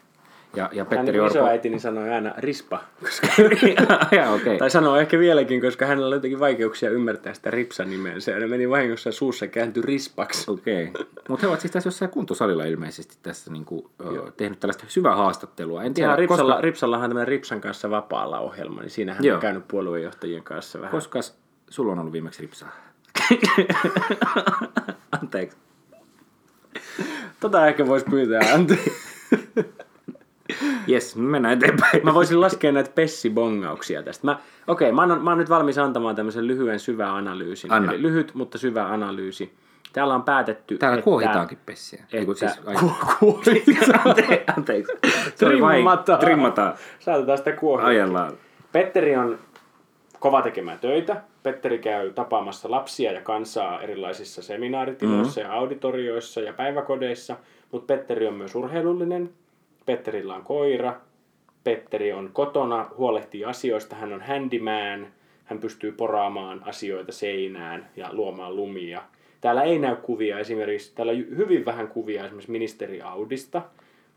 S2: Ja, ja Petteri
S1: niin
S2: Orpo...
S1: isoäitini sanoi aina rispa, koska
S2: ja, okay.
S1: Tai sanoo ehkä vieläkin, koska hänellä oli jotenkin vaikeuksia ymmärtää sitä Ripsan nimensä. Ja ne meni vahingossa suussa kääntyi rispaksi.
S2: Okei. Mutta he ovat siis tässä jossain kuntosalilla ilmeisesti tässä niinku, ö, tehnyt tällaista syvää haastattelua. En tiedä,
S1: Ripsalla,
S2: koska,
S1: Ripsallahan tämmöinen Ripsan kanssa vapaalla ohjelma, niin siinä hän
S2: Joo.
S1: on käynyt puoluejohtajien kanssa vähän.
S2: koska sulla on ollut viimeksi ripsaa. Anteeksi.
S1: Tota ehkä voisi pyytää anteeksi.
S2: Jes, mennään eteenpäin.
S1: Mä voisin laskea näitä pessibongauksia tästä. Mä, okei, mä, oon, mä oon nyt valmis antamaan tämmöisen lyhyen syvä analyysin.
S2: Anna.
S1: Eli lyhyt, mutta syvä analyysi. Täällä on päätetty,
S2: Täällä
S1: että...
S2: kuohitaankin pessiä. Ei, kun
S1: Että,
S2: siis, ai,
S1: kuohitaan.
S2: anteeksi.
S1: Trimmataan.
S2: Trimmataan.
S1: Saatetaan sitä kuohia.
S2: Ajellaan.
S1: Petteri on kova tekemään töitä. Petteri käy tapaamassa lapsia ja kansaa erilaisissa seminaaritiloissa mm-hmm. ja auditorioissa ja päiväkodeissa, mutta Petteri on myös urheilullinen. Petterillä on koira. Petteri on kotona, huolehtii asioista, hän on handyman, hän pystyy poraamaan asioita seinään ja luomaan lumia. Täällä ei näy kuvia esimerkiksi, täällä on hyvin vähän kuvia esimerkiksi ministeri Audista.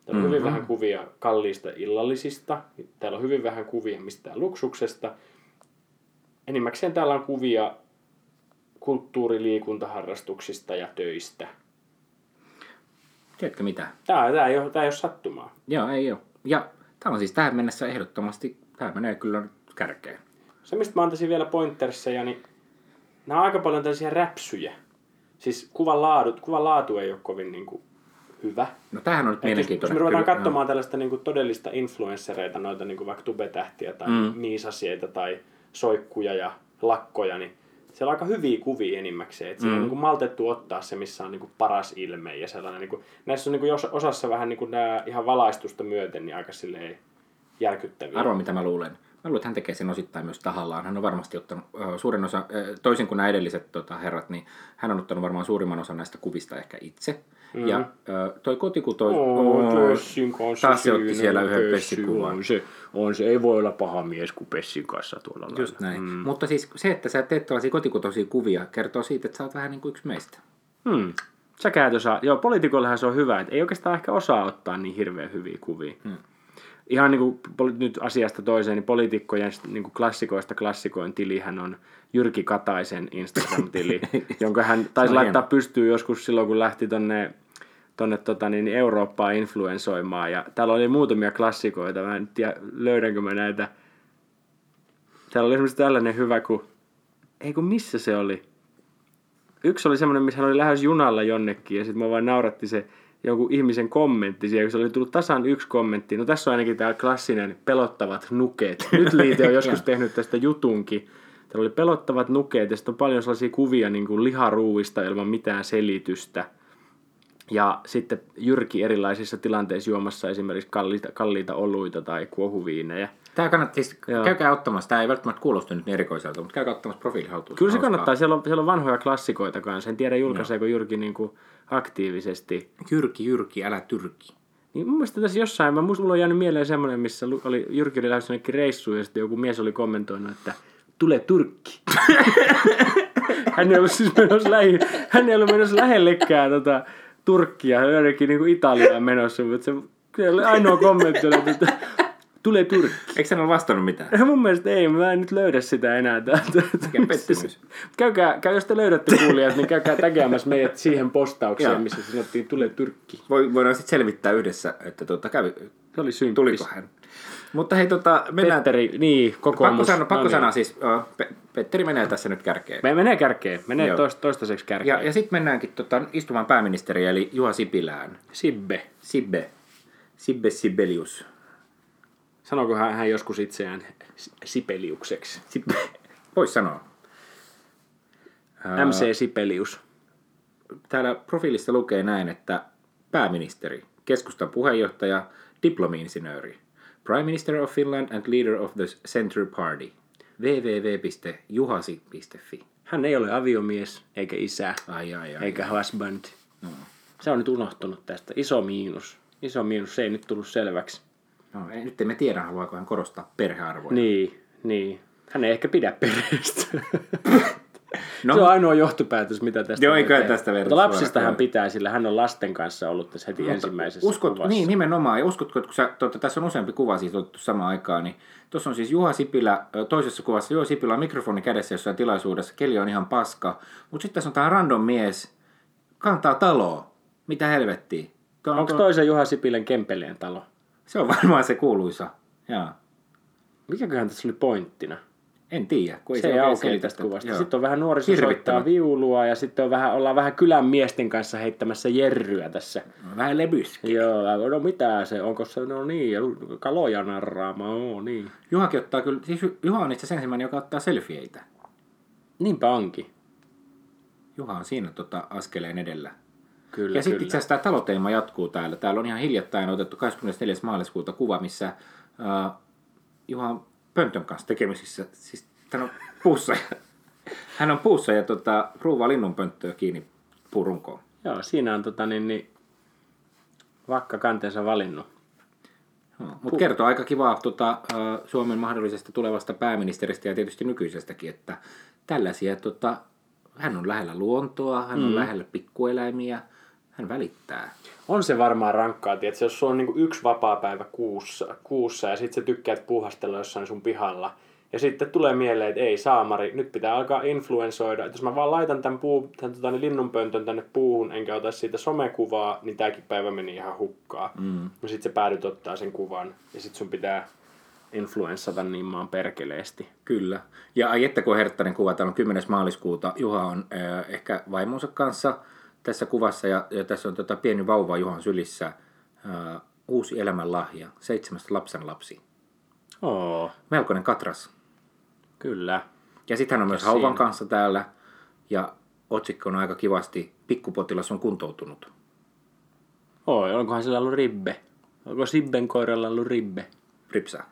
S1: Täällä on hyvin vähän kuvia kalliista illallisista. Täällä on hyvin vähän kuvia mistään luksuksesta. Enimmäkseen täällä on kuvia kulttuuriliikuntaharrastuksista ja töistä.
S2: Tiedätkö mitä?
S1: Tää, tää, ei ole, tää ei ole sattumaa.
S2: Joo, ei ole. Ja tämä on siis tähän mennessä ehdottomasti, tämä menee kyllä kärkeen.
S1: Se, mistä mä antaisin vielä pointerseja, niin nämä on aika paljon tällaisia räpsyjä. Siis kuvan laatu, kuvan laatu ei ole kovin niin kuin, hyvä.
S2: No tämähän on nyt
S1: Et jos,
S2: mielenkiintoinen.
S1: me ruvetaan
S2: Kyllä,
S1: katsomaan tällaista niin kuin, todellista influenssereita, noita niin kuin vaikka tubetähtiä tai mm. miisasieita tai soikkuja ja lakkoja, niin siellä on aika hyviä kuvia enimmäkseen. Että mm. on niin kuin maltettu ottaa se, missä on niin kuin paras ilme ja sellainen. Niin kuin, näissä on niin kuin jos- osassa vähän niin kuin nämä ihan valaistusta myöten niin aika silleen järkyttäviä.
S2: Arvo, mitä mä luulen. Mä luulen, että hän tekee sen osittain myös tahallaan. Hän on varmasti ottanut äh, suurin osa, äh, toisin kuin nämä edelliset tota, herrat, niin hän on ottanut varmaan suurimman osan näistä kuvista ehkä itse. Mm-hmm. Ja toi kotikuto...
S1: Oo, Pessin kanssa
S2: Taas se otti siellä yhden
S1: Pessi,
S2: Pessikuvan.
S1: On se, on se, ei voi olla paha mies kuin Pessin kanssa tuolla
S2: Just näin. Mm. Mutta siis se, että sä teet tällaisia kotikutoisia kuvia, kertoo siitä, että sä oot vähän niin kuin yksi meistä.
S1: Hmm. Säkään et osaa. Joo, poliitikollehan se on hyvä, että ei oikeastaan ehkä osaa ottaa niin hirveän hyviä kuvia. Hmm. Ihan niin kuin nyt asiasta toiseen, niin poliitikkojen niin kuin klassikoista klassikoin tilihän on Jyrki Kataisen Instagram-tili, jonka hän taisi laittaa
S2: hieno.
S1: pystyyn joskus silloin, kun lähti tonne, tonne tota, niin Eurooppaan influensoimaan. Ja täällä oli muutamia klassikoita, mä en tiedä löydänkö mä näitä. Täällä oli esimerkiksi tällainen hyvä, kun, ei kun missä se oli? Yksi oli semmoinen, missä hän oli lähes junalla jonnekin ja sitten mä vaan nauratti se jonkun ihmisen kommentti siellä, kun se oli tullut tasan yksi kommentti. No tässä on ainakin tämä klassinen pelottavat nuket. Nyt Liite on joskus tehnyt tästä jutunkin. Täällä oli pelottavat nukeet ja sitten on paljon sellaisia kuvia niin kuin liharuuista ilman mitään selitystä. Ja sitten Jyrki erilaisissa tilanteissa juomassa esimerkiksi kalliita, kalliita oluita tai kuohuviinejä.
S2: Tämä kannattaa, siis
S1: Joo.
S2: käykää ottamassa, tämä ei välttämättä kuulosta nyt niin erikoiselta, mutta käykää ottamassa profiilihaltuun.
S1: Kyllä se kannattaa, siellä on, siellä on vanhoja klassikoita kanssa. En tiedä julkaiseeko Jyrki niin kuin aktiivisesti.
S2: Jyrki, Jyrki, älä tyrki.
S1: Niin mun mielestä tässä jossain, mä, mulla on jäänyt mieleen semmoinen, missä oli, Jyrki oli lähdössä reissuun ja sitten joku mies oli kommentoinut, että tule Turkki. hän ei ollut siis menossa, lähi, hän ei ollut menossa lähellekään tota, Turkkia, hän oli jonnekin niin Italiaan menossa, mutta se, se oli ainoa kommentti, oli, että tule Turkki.
S2: Eikö hän ole vastannut mitään?
S1: Ja mun mielestä ei, mä en nyt löydä sitä enää täältä.
S2: Mikä pettymys.
S1: Käykää, käy, jos te löydätte kuulijat, niin käykää tägäämässä meidät siihen postaukseen,
S2: Joo.
S1: missä sanottiin, tule Turkki.
S2: Voi, voidaan sitten selvittää yhdessä, että tuota, kävi,
S1: Se oli symppis.
S2: tuliko hän. Mutta hei, tota, mennään...
S1: Petteri, niin, kokoomus.
S2: Pakko sanoa, pakko
S1: No
S2: sanoa
S1: niin.
S2: siis, Pe- Petteri menee tässä nyt kärkeen.
S1: Me menee kärkeen, menee toist, toistaiseksi kärkeen.
S2: Ja, ja sitten mennäänkin tota, istumaan pääministeriä, eli Juha Sipilään.
S1: Sibbe.
S2: Sibbe. Sibbe Sibelius.
S1: Sanoiko hän, hän joskus itseään Sipeliukseksi?
S2: Sibbe. Voisi sanoa.
S1: MC Sipelius.
S2: Täällä profiilissa lukee näin, että pääministeri, keskustan puheenjohtaja, diplomi-insinööri, Prime Minister of Finland and leader of the Center Party, www.juhasi.fi.
S1: Hän ei ole aviomies, eikä isä,
S2: Ai, ai, ai.
S1: eikä husband. Se on nyt unohtunut tästä. Iso miinus. Iso miinus, se ei nyt tullut selväksi.
S2: No, ei, nyt emme tiedä, haluaako hän korostaa perhearvoja.
S1: Niin, niin. Hän ei ehkä pidä perheestä.
S2: No.
S1: Se on ainoa johtopäätös, mitä tästä
S2: Joo,
S1: tehdä.
S2: tästä
S1: Mutta lapsista hän pitää, sillä hän on lasten kanssa ollut tässä heti ensimmäisessä
S2: Uskot,
S1: kuvassa.
S2: niin, nimenomaan. Ja uskotko, että kun sä, tuota, tässä on useampi kuva siitä otettu samaan aikaan, niin tuossa on siis Juha Sipilä, toisessa kuvassa Juha Sipilä on mikrofoni kädessä jossain tilaisuudessa, keli on ihan paska, mutta sitten tässä on tämä random mies, kantaa taloa. Mitä helvettiä?
S1: Onko
S2: tuo,
S1: toisen Juha Sipilän Kempeleen talo?
S2: Se on varmaan se kuuluisa. Jaa.
S1: Mikäköhän tässä oli pointtina?
S2: En tiedä, kun ei
S1: Se ei
S2: oikein
S1: aukea tästä kuvasta.
S2: Joo.
S1: Sitten on vähän nuoriso soittaa viulua ja sitten on vähän, ollaan vähän kylän miesten kanssa heittämässä jerryä tässä.
S2: Vähän lebys.
S1: Joo, no mitä se, onko se, no niin, ja kaloja narraama, oo niin.
S2: Juhakin ottaa kyllä, siis Juha on itse asiassa ensimmäinen, joka ottaa selfieitä.
S1: Niinpä onkin.
S2: Juha on siinä tota, askeleen edellä.
S1: Kyllä,
S2: Ja sitten itse asiassa tämä taloteema jatkuu täällä. Täällä on ihan hiljattain otettu 24. maaliskuuta kuva, missä uh, Juha pöntön kanssa tekemisissä. Siis hän on puussa. hän on puussa ja tota, ruuvaa linnun pönttöä kiinni puurunkoon.
S1: Joo, siinä on tota niin, niin vakka kanteensa valinnut.
S2: Mutta kertoo aika kivaa tota, Suomen mahdollisesta tulevasta pääministeristä ja tietysti nykyisestäkin, että tällaisia, tota, hän on lähellä luontoa, hän on mm. lähellä pikkueläimiä, hän välittää.
S1: On se varmaan rankkaa, että jos sulla on niinku yksi vapaa päivä kuussa, kuussa ja sitten sä tykkäät puuhastella jossain sun pihalla. Ja sitten tulee mieleen, että ei saamari, nyt pitää alkaa influensoida. Että jos mä vaan laitan tämän, puu, tämän tota, niin linnunpöntön tänne puuhun, enkä ota siitä somekuvaa, niin tääkin päivä meni ihan hukkaan. Mm. No sit sä päädyt ottaa sen kuvan. Ja sit sun pitää influenssata niin maan perkeleesti.
S2: Kyllä. Ja kun herttainen kuva, täällä on 10. maaliskuuta. Juha on äh, ehkä vaimonsa kanssa tässä kuvassa ja, ja tässä on tota pieni vauva Juhan sylissä. Äh, uusi elämänlahja, seitsemästä lapsen lapsi.
S1: Oo,
S2: Melkoinen katras.
S1: kyllä.
S2: Ja sitten hän on myös
S1: siinä?
S2: hauvan kanssa täällä. Ja otsikko on aika kivasti, pikkupotilas on kuntoutunut.
S1: Oi, onkohan sillä ollut ribbe? Onko Sibben koiralla ollut ribbe?
S2: Ripsää.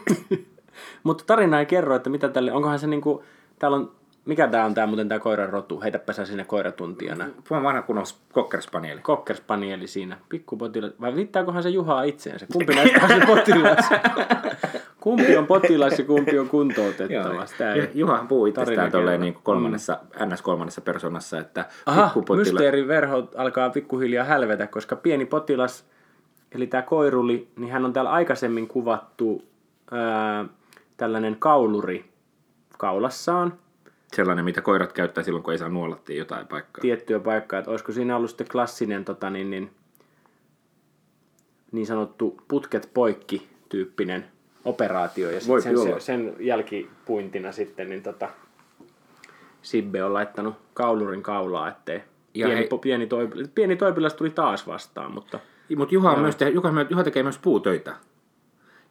S1: Mutta tarina ei kerro, että mitä tälle, onkohan se niinku, täällä on, mikä tää on tää muuten tää koiran rotu? Heitäpä sä sinne koiratuntijana.
S2: Mä vanha kunnon kokkerspanieli.
S1: Kokkerspanieli siinä, pikkupotilas. Vai viittaakohan se Juhaa itseensä? Kumpi näistä on se potilas? kumpi on potilas ja kumpi on kuntoutettava? Sitä ei...
S2: Juhahan puhuu itsestään tolleen niin kolmannessa, ns-kolmannessa persoonassa, että
S1: Aha,
S2: pikkupotila-
S1: mysteeriverho alkaa pikkuhiljaa hälvetä, koska pieni potilas, eli tämä koiruli, niin hän on täällä aikaisemmin kuvattu ää, tällainen kauluri kaulassaan,
S2: sellainen, mitä koirat käyttää silloin, kun ei saa nuolattia jotain paikkaa.
S1: tiettyä paikkaa, että olisiko siinä ollut sitten klassinen tota, niin, niin, niin sanottu putket poikki tyyppinen operaatio ja sit sen, sen, sen jälkipuintina sitten niin tota, Sibbe on laittanut kaulurin kaulaa, ettei
S2: Ja
S1: pieni, po- pieni, toipilas, pieni toipilas tuli taas vastaan, mutta
S2: Mutta Juha, on myös te, Juha, Juha tekee myös puutöitä.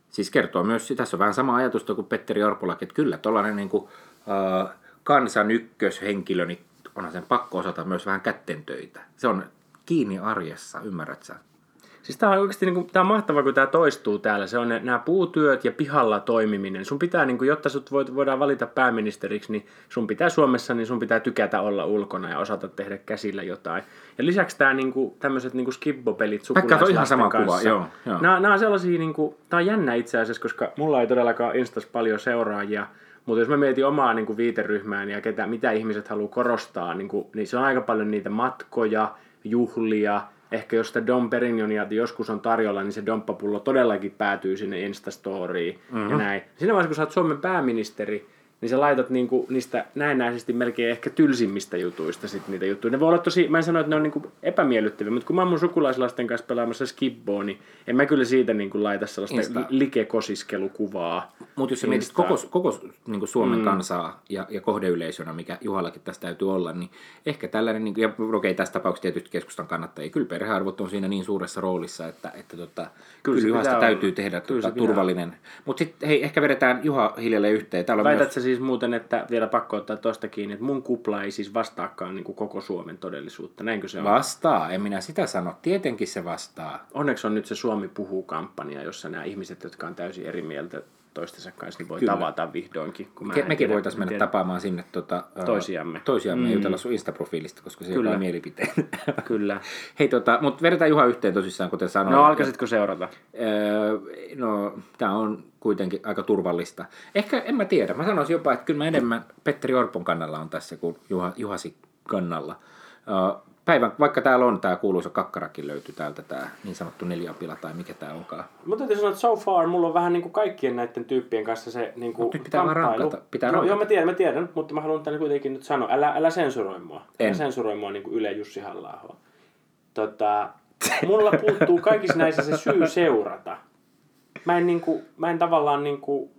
S2: Siis kertoo myös, tässä on vähän sama ajatusta kuin Petteri Orpolakin, että kyllä tuollainen niin kuin, äh, kansan ykköshenkilö, niin onhan sen pakko osata myös vähän kätten töitä. Se on kiinni arjessa, ymmärrät sä?
S1: Siis tää on oikeasti niinku, tää on mahtavaa, kun tämä toistuu täällä. Se on ne, nämä puutyöt ja pihalla toimiminen. Sun pitää, niinku, jotta sut voit, voidaan valita pääministeriksi, niin sun pitää Suomessa, niin sun pitää tykätä olla ulkona ja osata tehdä käsillä jotain. Ja lisäksi tää niinku, tämmöiset niinku skibbopelit
S2: on ihan sama
S1: kanssa.
S2: kuva, joo, joo.
S1: Nämä, nämä on sellaisia, niinku, tää on jännä itse asiassa, koska mulla ei todellakaan Instas paljon seuraajia, mutta jos mä mietin omaa niin kuin viiteryhmääni ja ketä, mitä ihmiset haluaa korostaa, niin, kuin, niin se on aika paljon niitä matkoja, juhlia, ehkä jos sitä Dom Perignonia joskus on tarjolla, niin se domppapullo todellakin päätyy sinne Instastoriin mm-hmm. ja näin. Siinä vaiheessa, kun sä oot Suomen pääministeri, niin sä laitat niinku niistä näennäisesti melkein ehkä tylsimmistä jutuista sit niitä juttuja. Ne voi olla tosi, mä en sano, että ne on niinku epämiellyttäviä, mutta kun mä oon mun sukulaislasten kanssa pelaamassa skibboa, niin en mä kyllä siitä niinku laita sellaista
S2: Insta.
S1: likekosiskelukuvaa.
S2: Mutta jos sä mietit koko, koko niin kuin Suomen mm. kansaa ja, ja kohdeyleisönä, mikä Juhallakin tässä täytyy olla, niin ehkä tällainen, niin kuin, ja okei, tässä tapauksessa tietysti keskustan kannattajia, kyllä perhearvot on siinä niin suuressa roolissa, että, että tota, kyllä, kyllä Juhasta täytyy tehdä
S1: Kyllä
S2: tota, turvallinen. Mutta sitten hei, ehkä vedetään Juha hiljalleen yhteen. Täällä on
S1: Väität
S2: myös,
S1: sä siis muuten, että vielä pakko ottaa tosta kiinni, että mun kupla ei siis vastaakaan niin kuin koko Suomen todellisuutta. Näinkö se on?
S2: vastaa, en minä sitä sano, tietenkin se vastaa.
S1: Onneksi on nyt se Suomi puhuu-kampanja, jossa nämä ihmiset, jotka on täysin eri mieltä toistensa kanssa, niin voi
S2: Kyllä.
S1: tavata vihdoinkin. Kun mä
S2: Ke, mekin voitaisiin mennä
S1: tiedä-
S2: tapaamaan sinne tota, ää,
S1: Toisiamme.
S2: toisiamme mm. jutella sun Insta-profiilista, koska se
S1: Kyllä.
S2: on mielipiteen.
S1: Kyllä.
S2: Hei, tota, mutta vedetään Juha yhteen tosissaan, kuten sanoin.
S1: No alkaisitko seurata?
S2: Öö, no, tämä on kuitenkin aika turvallista. Ehkä, en mä tiedä, mä sanoisin jopa, että kyllä mä enemmän Petteri Orpon kannalla on tässä kuin Juha, Juhasi kannalla. Päivän, vaikka täällä on tämä kuuluisa kakkarakin löytyy täältä tämä niin sanottu neljäpila tai mikä tämä onkaan.
S1: Mutta täytyy sanoa, että so far mulla on vähän niin kuin kaikkien näiden tyyppien kanssa se niin kuin
S2: nyt pitää vaan rankata, pitää
S1: joo,
S2: rankata.
S1: joo, mä tiedän, mä tiedän, mutta mä haluan tänne kuitenkin nyt sanoa, älä, älä sensuroi mua.
S2: En.
S1: Älä sensuroi mua niin kuin Yle Jussi halla tota, Mulla puuttuu kaikissa näissä se syy seurata. Mä en, niin kuin, mä en tavallaan niin kuin,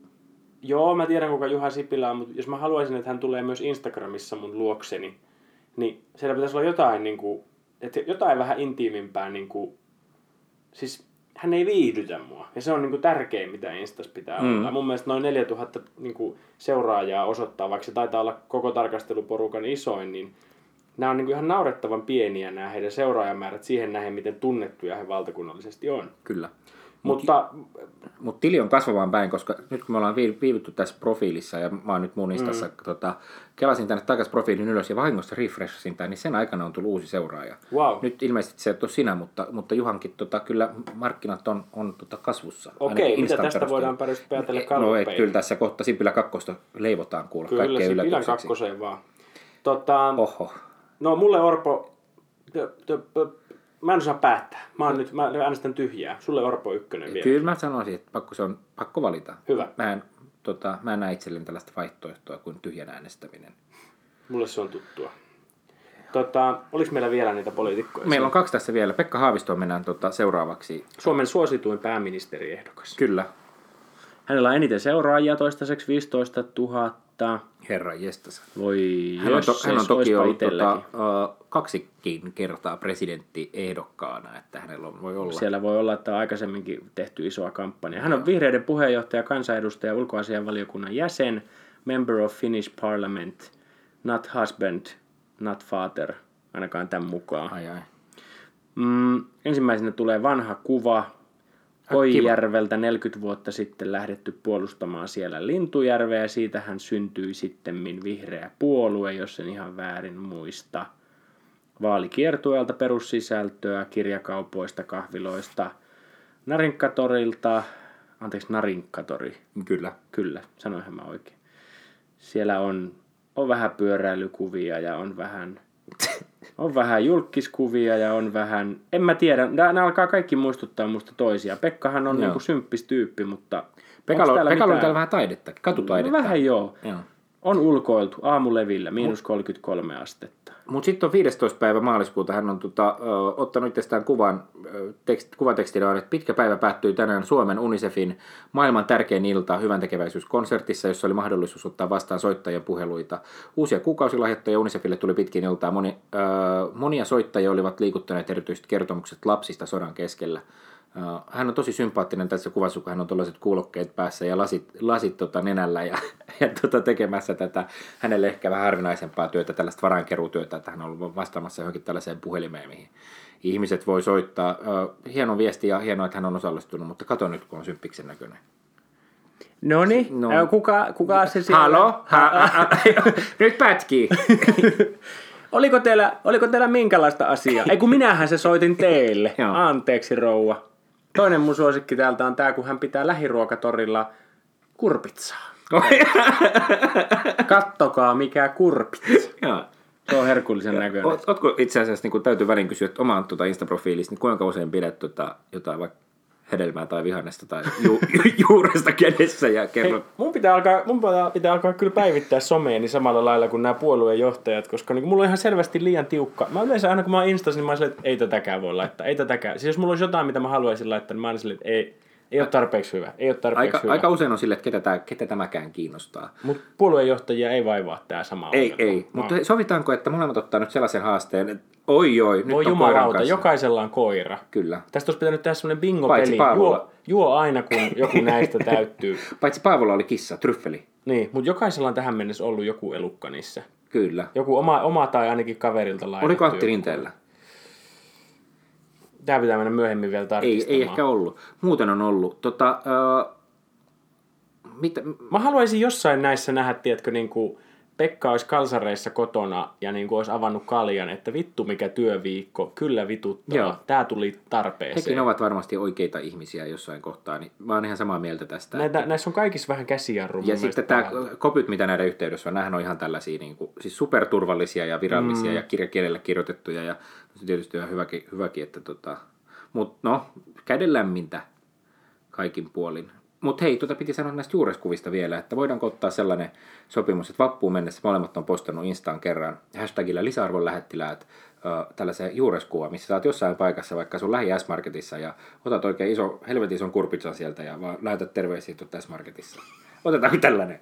S1: joo mä tiedän kuka Juha Sipilä on, mutta jos mä haluaisin, että hän tulee myös Instagramissa mun luokseni, niin siellä pitäisi olla jotain, niin kuin, että jotain vähän intiimimpää, niin kuin, siis hän ei viihdytä mua. Ja se on niin kuin tärkein, mitä Instas pitää mm. olla. Mun mielestä noin 4000 niin kuin seuraajaa osoittaa, vaikka se taitaa olla koko tarkasteluporukan isoin, niin nämä on niin kuin ihan naurettavan pieniä nämä heidän seuraajamäärät siihen nähden, miten tunnettuja he valtakunnallisesti on.
S2: Kyllä.
S1: Mutta
S2: Mutta tili on kasvavaan päin, koska nyt kun me ollaan vii- viivytty tässä profiilissa ja mä oon nyt mun Instassa, mm. tota, kelasin tänne takaisin profiilin ylös ja vahingossa refreshasin tämän, niin sen aikana on tullut uusi seuraaja.
S1: Wow.
S2: Nyt ilmeisesti se et ole sinä, mutta, mutta Juhankin tota, kyllä markkinat on, on tota, kasvussa.
S1: Okei, mitä tästä
S2: perusteella.
S1: voidaan päätellä
S2: No ei, kyllä tässä kohta Sipilä kakkosta leivotaan kuulla
S1: Kyllä,
S2: kaikkea
S1: Sipilän kakkoseen vaan. Tota,
S2: Oho.
S1: no mulle Orpo, tö, tö, pö, mä en osaa päättää. Mä, oon nyt, mä äänestän tyhjää. Sulle Orpo ykkönen vielä.
S2: Kyllä mä sanoisin, että pakko, se on pakko valita.
S1: Hyvä.
S2: Mä en, tota, mä en näe itselleni tällaista vaihtoehtoa kuin tyhjän äänestäminen.
S1: Mulle se on tuttua. Tota, oliko meillä vielä niitä poliitikkoja?
S2: Meillä on kaksi tässä vielä. Pekka Haavisto mennään tota, seuraavaksi.
S1: Suomen suosituin pääministeriehdokas.
S2: Kyllä.
S1: Hänellä on eniten seuraajia toistaiseksi 15 000.
S2: Herra jestas.
S1: Voi
S2: Hän on, to, hän on toki ollut tota, uh, kaksikin kertaa presidentti ehdokkaana, että hänellä on, voi olla.
S1: Siellä voi olla, että on aikaisemminkin tehty isoa kampanjaa. Hän on vihreiden puheenjohtaja, kansanedustaja, ulkoasianvaliokunnan jäsen, member of Finnish Parliament, not husband, not father, ainakaan tämän mukaan.
S2: Ai ai.
S1: Mm, ensimmäisenä tulee vanha kuva Koijärveltä 40 vuotta sitten lähdetty puolustamaan siellä Lintujärveä ja siitä hän syntyi sitten vihreä puolue, jos en ihan väärin muista. Vaalikiertueelta perussisältöä, kirjakaupoista, kahviloista, Narinkatorilta, anteeksi Narinkatori,
S2: Kyllä.
S1: kyllä, sanoinhan mä oikein. Siellä on, on vähän pyöräilykuvia ja on vähän, on vähän julkiskuvia ja on vähän, en mä tiedä, nämä, alkaa kaikki muistuttaa musta toisia. Pekkahan on
S2: Joo.
S1: niinku symppis tyyppi, mutta
S2: Pekalla,
S1: onks
S2: on- Pekalla on täällä vähän taidetta, katutaidetta.
S1: No vähän joo.
S2: Joo.
S1: On ulkoiltu aamulevillä, miinus 33 astetta.
S2: Mutta sitten on 15. päivä maaliskuuta hän on tota, ottanut itsestään kuvan, ö, tekst, kuvatekstinä että pitkä päivä päättyi tänään Suomen Unicefin maailman tärkein ilta hyvän tekeväisyyskonsertissa, jossa oli mahdollisuus ottaa vastaan soittajien puheluita. Uusia kuukausilahjoittajia Unicefille tuli pitkin iltaa. Moni, ö, monia soittajia olivat liikuttaneet erityisesti kertomukset lapsista sodan keskellä. Ö, Hän on tosi sympaattinen tässä kuvassa, kun hän on tuollaiset kuulokkeet päässä ja lasit, lasit tota nenällä ja, ja tota tekemässä tätä hänelle ehkä vähän harvinaisempaa työtä, tällaista varainkeruutyötä, että hän on ollut vastaamassa johonkin tällaiseen puhelimeen, mihin ihmiset voi soittaa. Ö, Hieno viesti ja hienoa, että hän on osallistunut, mutta kato nyt, kun on symppiksen näköinen.
S1: Noni,
S2: No.
S1: no. kuka, kuka se siellä?
S2: Halo? Ha, ha, ha. nyt pätkii.
S1: Oliko teillä, oliko teillä minkälaista asiaa? Ei kun minähän se soitin teille. Anteeksi rouva. Toinen mun suosikki täältä on tää, kun hän pitää lähiruokatorilla kurpitsaa. Kattokaa mikä kurpitsa.
S2: Joo.
S1: Se on herkullisen näköinen.
S2: Oot, ootko itse asiassa, niin täytyy väliin kysyä, että omaan tuota Insta-profiilista, niin kuinka usein pidät tota, jotain vaikka hedelmää tai vihannesta tai ju, ju, juuresta kädessä ja kerro.
S1: Hei, mun pitää, alkaa, mun pitää, pitää alkaa kyllä päivittää someeni samalla lailla kuin nämä puolueen johtajat, koska niin mulla on ihan selvästi liian tiukka. Mä yleensä aina kun mä oon niin mä oon että ei tätäkään voi laittaa, ei tätäkään. Siis jos mulla olisi jotain, mitä mä haluaisin laittaa, niin mä oon että ei, ei ole tarpeeksi hyvä, ei ole tarpeeksi
S2: Aika,
S1: hyvä.
S2: aika usein on sille, että ketä, tää, ketä tämäkään kiinnostaa.
S1: Mutta puolueenjohtajia ei vaivaa tää sama
S2: Ei,
S1: ongelma.
S2: ei. Mutta hei, sovitaanko, että molemmat ottaa nyt sellaisen haasteen, että oi oi, nyt
S1: Voi
S2: on
S1: jumalauta, jokaisella on koira.
S2: Kyllä.
S1: Tästä olisi pitänyt tehdä
S2: Paitsi
S1: bingo-peli. Juo, juo aina, kun joku näistä täyttyy.
S2: Paitsi Paavola oli kissa, tryffeli.
S1: Niin, mutta jokaisella on tähän mennessä ollut joku elukka niissä.
S2: Kyllä.
S1: Joku oma, oma tai ainakin kaverilta lainattu.
S2: Oliko Antti. Rinteellä?
S1: Tää pitää mennä myöhemmin vielä
S2: Ei,
S1: tarkistamaan.
S2: ei ehkä ollut. Muuten on ollut. Tota, uh, mitä,
S1: Mä haluaisin jossain näissä nähdä, tiedätkö, niin kuin Pekka olisi kalsareissa kotona ja niin kuin olisi avannut kaljan, että vittu mikä työviikko, kyllä vituttaa.
S2: Joo.
S1: Tää tuli tarpeeseen.
S2: hekin ovat varmasti oikeita ihmisiä jossain kohtaa, niin mä oon ihan samaa mieltä tästä.
S1: Näitä, näissä on kaikissa vähän käsijarru.
S2: Ja sitten tämä kopyt, mitä näiden yhteydessä on, nämähän on ihan tällaisia niin kuin, siis superturvallisia ja virallisia mm. ja kirjakielellä kirjoitettuja ja se tietysti ihan hyväkin, hyväkin että tota, mutta no, käden lämmintä kaikin puolin. Mutta hei, tuota piti sanoa näistä juureskuvista vielä, että voidaanko ottaa sellainen sopimus, että vappuun mennessä molemmat on postannut Instaan kerran hashtagillä lisäarvon lähettiläät ö, tällaisen juureskuva, missä sä oot jossain paikassa vaikka sun lähi S-Marketissa ja otat oikein iso, helvetin ison kurpitsan sieltä ja vaan lähetät terveisiä tuota S-Marketissa. Otetaanko tällainen?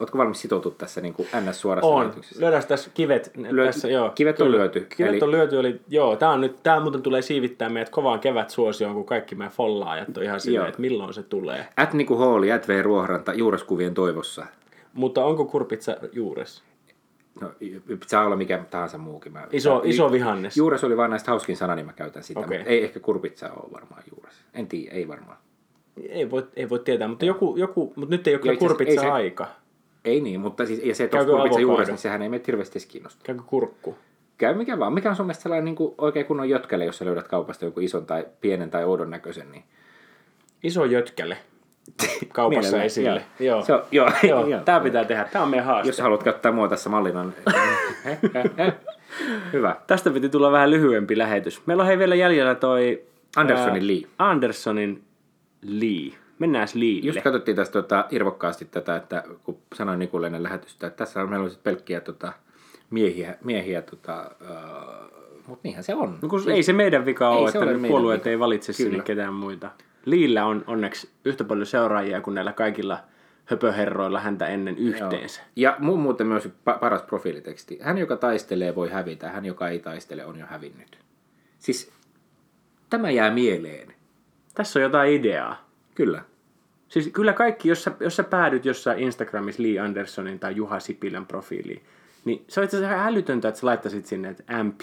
S2: Ootko valmis sitoutua tässä niin kuin NS-suorassa
S1: On.
S2: lähetyksessä?
S1: Lyödään tässä kivet.
S2: Lyö-
S1: tässä, joo.
S2: kivet on
S1: Kyllä.
S2: lyöty,
S1: Kivet
S2: eli-
S1: on lyöty. Oli, joo, tää, on nyt, tää muuten tulee siivittää meidät kovaan kevätsuosioon, kun kaikki meidän follaajat on ihan silleen, että milloin se tulee.
S2: At Niku Hooli, at V Ruohranta, juureskuvien toivossa.
S1: Mutta onko kurpitsa juures?
S2: No, saa olla mikä tahansa muukin. Mä,
S1: Iso,
S2: Tää-
S1: iso vihannes.
S2: Juures oli vaan näistä hauskin sana, niin mä käytän sitä. Okay. Ei ehkä kurpitsa ole varmaan juures. En tiedä, ei varmaan.
S1: Ei voi, ei voi tietää, mutta, joku, joku, mutta nyt ei ole
S2: Ja
S1: kyllä
S2: itse asiassa
S1: kurpitsa
S2: ei niin, mutta siis, ja se, että
S1: Käykö
S2: kurpitsa
S1: avokado?
S2: juures, niin sehän ei meitä hirveästi edes kiinnosta.
S1: Käykö kurkku?
S2: Käy mikä vaan. Mikä on sun mielestä sellainen niin kuin oikein kunnon jötkele, jos sä löydät kaupasta joku ison tai pienen tai oudon näköisen, niin
S1: Iso jötkäle kaupassa esille.
S2: joo.
S1: Joo.
S2: Joo,
S1: joo.
S2: joo.
S1: Tää pitää tehdä. Tää on meidän haaste.
S2: jos haluat käyttää mua tässä mallina, niin hyvä.
S1: Tästä piti tulla vähän lyhyempi lähetys. Meillä on hei vielä jäljellä toi...
S2: Andersonin
S1: ää,
S2: Lee.
S1: Andersonin Lee. Mennään Leelle.
S2: Just katsottiin tästä tota, irvokkaasti tätä, että kun sanoin Nikulle ennen lähetystä, että tässä on meillä on sit pelkkiä tota, miehiä, miehiä tota, uh, mutta niinhän se on.
S1: No kun ei se meidän vika ole, että
S2: ole
S1: puolueet
S2: vika.
S1: ei valitse sinne
S2: Kyllä.
S1: ketään muita. Liillä on onneksi yhtä paljon seuraajia kuin näillä kaikilla höpöherroilla häntä ennen yhteensä. Joo.
S2: Ja mu- muuten myös pa- paras profiiliteksti. Hän, joka taistelee, voi hävitä. Hän, joka ei taistele, on jo hävinnyt. Siis tämä jää mieleen.
S1: Tässä on jotain ideaa.
S2: Kyllä.
S1: Siis kyllä kaikki, jos sä, jos sä päädyt jossain Instagramissa Lee Andersonin tai Juha Sipilän profiiliin, niin se on itse asiassa älytöntä, että sä laittaisit sinne, että MP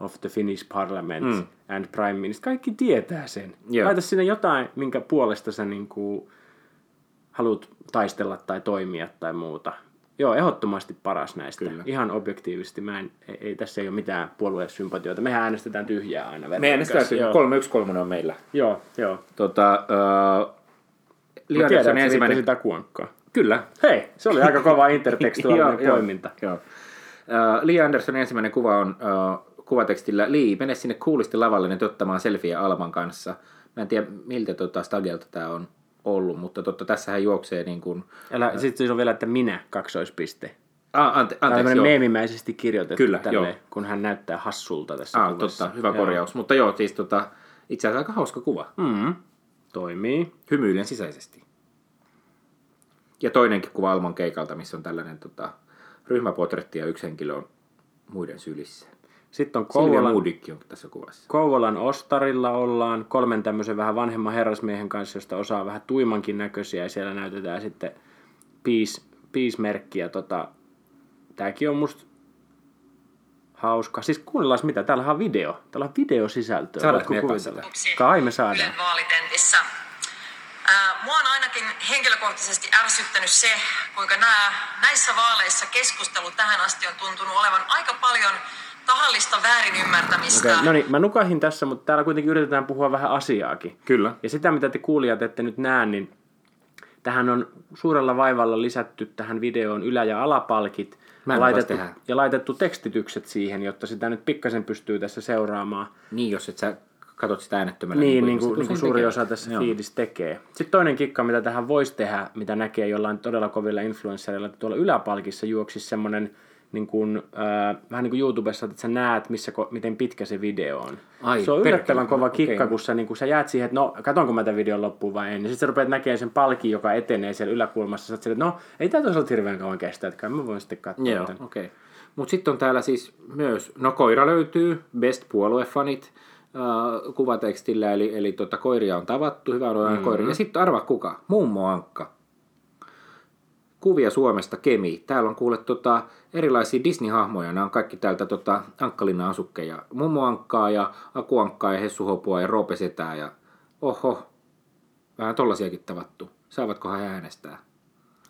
S1: of the Finnish Parliament mm. and Prime Minister. Kaikki tietää sen. Joo. Laita sinne jotain, minkä puolesta sä niin kuin haluat taistella tai toimia tai muuta. Joo, ehdottomasti paras näistä. Kyllä. Ihan objektiivisesti. Mä en, ei, ei, tässä ei ole mitään puoluesympatioita. Mehän äänestetään tyhjää aina.
S2: Me äänestetään tyhjää. 3-1-3 on meillä.
S1: Joo, joo.
S2: Tota,
S1: Mä tiedän, ensimmäinen... sitä kuankkaa.
S2: Kyllä.
S1: Hei, se oli aika kova intertekstuaalinen poiminta.
S2: Joo, joo. Uh, Lee Andersonin ensimmäinen kuva on uh, kuvatekstillä Lee, mene sinne kuulisti lavalle nyt ottamaan selfieä Alman kanssa. Mä en tiedä, miltä tota Stagelta tämä on ollut, mutta totta, tässä hän juoksee niin kuin...
S1: Älä, sitten siis on vielä, että minä, kaksoispiste.
S2: Ah, ante, anteeksi,
S1: joo. meemimäisesti kirjoitettu Kyllä, tälle, joo. kun hän näyttää hassulta tässä
S2: ah, kuvassa. totta, hyvä joo. korjaus. Mutta joo, siis tota, itse asiassa aika hauska kuva.
S1: Mm, toimii.
S2: Hymyilen sisäisesti. Ja toinenkin kuva Alman keikalta, missä on tällainen tota, ryhmäpotretti ja yksi henkilö on muiden sylissä.
S1: Sitten on Kouvolan,
S2: on tässä kuvassa.
S1: Kouvolan Ostarilla ollaan kolmen tämmöisen vähän vanhemman herrasmiehen kanssa, josta osaa vähän tuimankin näköisiä ja siellä näytetään sitten peace, peace-merkkiä. Tota, tääkin on musta hauska. Siis kuunnellaan mitä, täällä on video. Täällä on videosisältöä.
S2: Saadaanko kuvitella?
S1: Kai me saadaan.
S3: vaalitentissä. Mua on ainakin henkilökohtaisesti ärsyttänyt se, kuinka nämä, näissä vaaleissa keskustelu tähän asti on tuntunut olevan aika paljon tahallista väärinymmärtämistä.
S1: Okay, no niin, mä nukahin tässä, mutta täällä kuitenkin yritetään puhua vähän asiaakin.
S2: Kyllä.
S1: Ja sitä, mitä te kuulijat ette nyt näe, niin tähän on suurella vaivalla lisätty tähän videoon ylä- ja alapalkit.
S2: Mä
S1: laitettu, ja laitettu tekstitykset siihen, jotta sitä nyt pikkasen pystyy tässä seuraamaan.
S2: Niin, jos et sä katsot sitä äänettömällä.
S1: Niin, niin, kuin, niin kuin suuri tekee. osa tässä Joo. fiidissä tekee. Sitten toinen kikka, mitä tähän voisi tehdä, mitä näkee jollain todella kovilla influenssereilla, että tuolla yläpalkissa juoksisi semmoinen niin kuin, äh, vähän niin kuin YouTubessa, että sä näet, missä, miten pitkä se video on. Ai, se on yllättävän perkele. kova kikka, okay. kun sä, niin kun sä jäät siihen, että no, katonko mä tämän videon loppuun vai en. Sitten sä rupeat näkemään sen palkin, joka etenee siellä yläkulmassa. Sä että no, ei tämä tosiaan hirveän kauan kestä, että mä voin sitten katsoa.
S2: Joo, okei. Okay. Mutta sitten on täällä siis myös, no koira löytyy, best puoluefanit äh, kuvatekstillä, eli, eli tota, koiria on tavattu, hyvä on mm-hmm. koiria. Ja sitten arva kuka? Mummo Ankka kuvia Suomesta Kemi. Täällä on kuule tota, erilaisia Disney-hahmoja. Nämä on kaikki täältä tota, Ankkalinnan asukkeja. Mummo Ankkaa ja Aku Ankkaa ja Hessu Hopua ja Roope Setää ja oho, vähän tollasiakin tavattu. Saavatkohan he äänestää?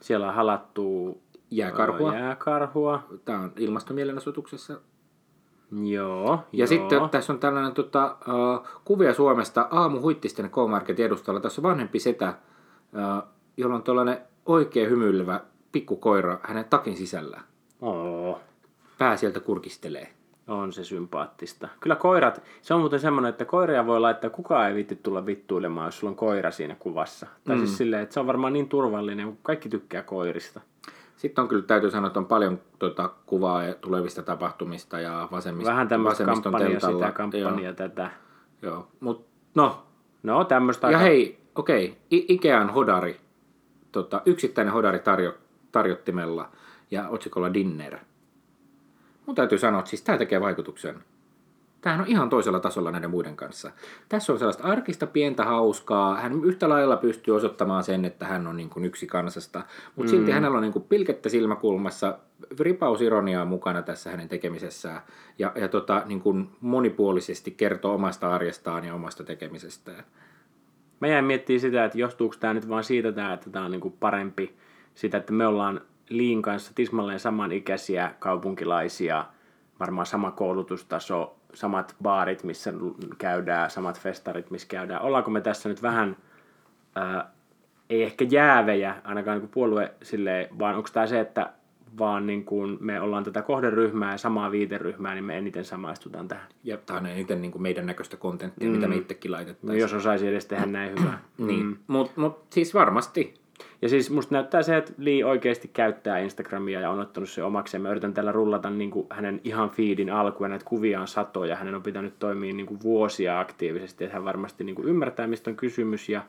S1: Siellä on halattu
S2: jääkarhua.
S1: jääkarhua.
S2: Tämä on ilmastomielenosoituksessa.
S1: Joo,
S2: Ja joo. sitten tässä on tällainen tota, uh, kuvia Suomesta aamu huittisten K-Market edustalla. Tässä on vanhempi setä, uh, jolla on tällainen oikein hymyilevä pikkukoira hänen takin sisällä.
S1: Oo.
S2: Pää sieltä kurkistelee.
S1: On se sympaattista. Kyllä koirat, se on muuten semmoinen, että koiria voi laittaa, kukaan ei viitti tulla vittuilemaan, jos sulla on koira siinä kuvassa. Tai siis mm. siis silleen, että se on varmaan niin turvallinen, kun kaikki tykkää koirista.
S2: Sitten on kyllä, täytyy sanoa, että on paljon tuota, kuvaa tulevista tapahtumista ja vasemmista.
S1: Vähän tämmöistä kampanjaa sitä, kampanjaa tätä.
S2: Joo, mutta no.
S1: No, tämmöistä.
S2: Ja aika... hei, okei, okay. Ikean hodari tota, yksittäinen hodari tarjo, tarjottimella ja otsikolla Dinner. Mun täytyy sanoa, että siis tämä tekee vaikutuksen. Tämähän on ihan toisella tasolla näiden muiden kanssa. Tässä on sellaista arkista, pientä, hauskaa. Hän yhtä lailla pystyy osoittamaan sen, että hän on niin kuin yksi kansasta. Mutta mm. silti hänellä on niin kuin pilkettä silmäkulmassa, ripaus ironiaa mukana tässä hänen tekemisessään. Ja, ja tota, niin kuin monipuolisesti kertoo omasta arjestaan ja omasta tekemisestään.
S1: Mä jäin miettimään sitä, että johtuuko tämä nyt vaan siitä, että tämä on niin kuin parempi sitä, että me ollaan Liin kanssa tismalleen samanikäisiä kaupunkilaisia, varmaan sama koulutustaso, samat baarit, missä käydään, samat festarit, missä käydään. Ollaanko me tässä nyt vähän, ää, ei ehkä jäävejä, ainakaan niin puolue silleen, vaan onko tämä se, että vaan niin kuin me ollaan tätä kohderyhmää ja samaa viiteryhmää, niin me eniten samaistutaan tähän.
S2: Ja tämä on eniten niin kuin meidän näköistä kontenttia, mm. mitä me itsekin laitettaisiin.
S1: No, jos osaisi edes tehdä näin hyvää.
S2: niin, mm. mutta mut, siis varmasti.
S1: Ja siis musta näyttää se, että Lee oikeasti käyttää Instagramia ja on ottanut se omakseen. Mä yritän tällä rullata niin kuin hänen ihan feedin alkuun, näitä kuvia on satoja. Hänen on pitänyt toimia niin kuin vuosia aktiivisesti, että hän varmasti niin kuin ymmärtää, mistä on kysymys. Ja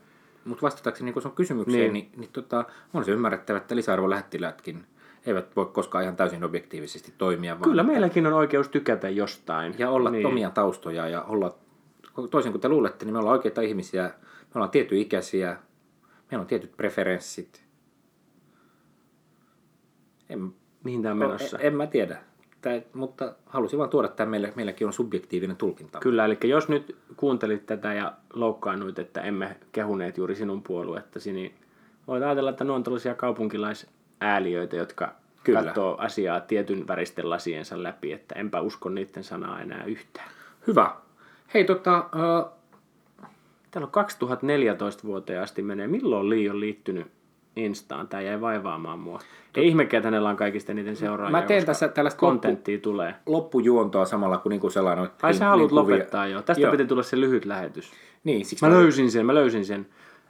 S2: Mutta vastatakseni niin sun kysymykseen, niin,
S1: Niin.
S2: niin, tota, on se ymmärrettävä, että lisäarvolähettilätkin eivät voi koskaan ihan täysin objektiivisesti toimia. Vaan
S1: kyllä meilläkin on oikeus tykätä jostain.
S2: Ja olla
S1: niin.
S2: omia taustoja ja olla, toisin kuin te luulette, niin me ollaan oikeita ihmisiä. Me ollaan tietyn ikäisiä, meillä on tietyt preferenssit. En,
S1: Mihin tämä on menossa?
S2: en, en mä tiedä, Tää, mutta halusin vaan tuoda tämän meille. Meilläkin on subjektiivinen tulkinta.
S1: Kyllä, eli jos nyt kuuntelit tätä ja loukkaannuit, että emme kehuneet juuri sinun puoluettasi, niin voit ajatella, että ne on tällaisia kaupunkilaisääliöitä, jotka
S2: Kyllä.
S1: katsoo asiaa tietyn väristen lasiensa läpi, että enpä usko niiden sanaa enää yhtään.
S2: Hyvä. Hei, tota,
S1: Täällä on 2014 vuoteen asti menee. Milloin Lee on liittynyt Instaan? Tämä jäi vaivaamaan mua. Ei ihmekään, että hänellä on kaikista niiden seuraajia,
S2: Mä teen tässä tällaista
S1: kontenttia tulee.
S2: loppujuontoa samalla kuin niinku sellainen...
S1: Ai sä
S2: niin-
S1: haluat
S2: niin kuvia-
S1: lopettaa jo. Tästä
S2: Joo.
S1: piti tulla se lyhyt lähetys.
S2: Niin, siksi
S1: Mä löysin sen, mä löysin sen.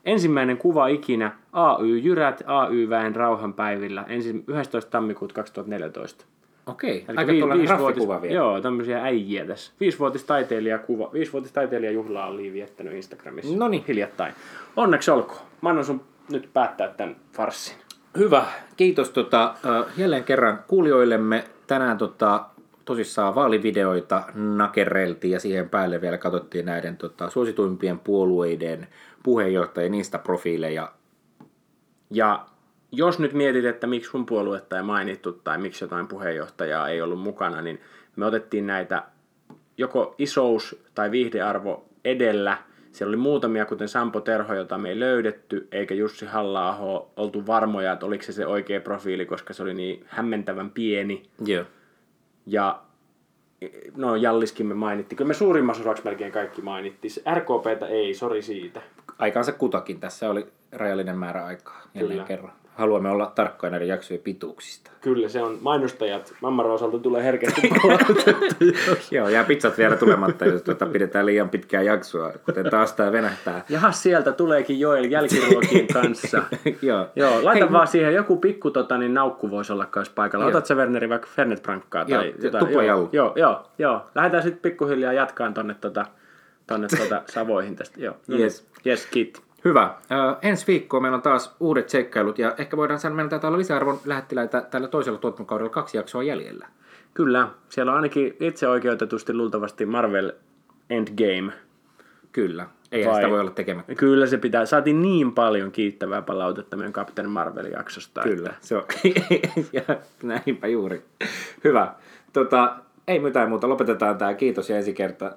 S1: Ensimmäinen kuva ikinä AY Jyrät AY-väen rauhanpäivillä ensi 11. tammikuuta 2014.
S2: Okei,
S1: Eli
S2: aika
S1: vi- viisivuotis-
S2: vielä.
S1: Joo, tämmöisiä äijiä tässä. Viisivuotis taiteilijakuva, viisivuotis taiteilijajuhlaa on Lii viettänyt Instagramissa.
S2: Noniin.
S1: Hiljattain. Onneksi olkoon. Mä annan sun nyt päättää tämän farssin.
S2: Hyvä. Kiitos tota, jälleen kerran kuulijoillemme. Tänään tota, tosissaan vaalivideoita nakerreltiin ja siihen päälle vielä katsottiin näiden tota, suosituimpien puolueiden puheenjohtajien Insta-profiileja.
S1: Ja jos nyt mietit, että miksi sun puoluetta ei mainittu tai miksi jotain puheenjohtajaa ei ollut mukana, niin me otettiin näitä joko isous tai viihdearvo edellä. Siellä oli muutamia, kuten Sampo Terho, jota me ei löydetty, eikä Jussi halla oltu varmoja, että oliko se se oikea profiili, koska se oli niin hämmentävän pieni.
S2: Joo.
S1: Ja no Jalliskin me mainittiin. Kyllä me suurimmassa osaksi melkein kaikki mainittiin. RKPtä ei, sori siitä.
S2: Aikansa kutakin. Tässä oli rajallinen määrä aikaa jälleen
S1: Kyllä.
S2: kerran. Haluamme olla tarkkoja näiden jaksojen pituuksista.
S1: Kyllä se on mainostajat. Mammaron osalta tulee herkästi.
S2: Joo, ja pizzat vielä tulematta, jos tuota, pidetään liian pitkää jaksoa, kuten taas tämä venähtää.
S1: Jaha, sieltä tuleekin Joel jälkiruokien kanssa.
S2: Joo.
S1: Joo, laita
S2: Hei,
S1: vaan siihen joku pikku tota, niin naukku voisi olla myös paikalla. Otat se Werneri vaikka Fernet Brankkaa tai
S2: Joo,
S1: jotain.
S2: tuplajallu.
S1: Joo, joo, joo. Lähdetään sitten pikkuhiljaa jatkaan tonne, tota, tonne tota, Savoihin tästä. Joo. No
S2: Yes.
S1: Niin. Yes, kit.
S2: Hyvä. Ö, ensi viikkoa meillä on taas uudet seikkailut ja ehkä voidaan sanoa, että meillä taitaa olla lisäarvon lähettiläitä tällä toisella tuotantokaudella kaksi jaksoa jäljellä.
S1: Kyllä, siellä on ainakin itse oikeutetusti luultavasti Marvel Endgame.
S2: Kyllä. Eihän
S1: Vai-
S2: sitä voi olla tekemättä.
S1: Kyllä se pitää. Saatiin niin paljon kiittävää palautetta meidän Captain Marvel-jaksosta.
S2: Kyllä, se on. ja näinpä juuri. Hyvä. Tota, ei mitään muuta, lopetetaan tämä. Kiitos ja ensi kerta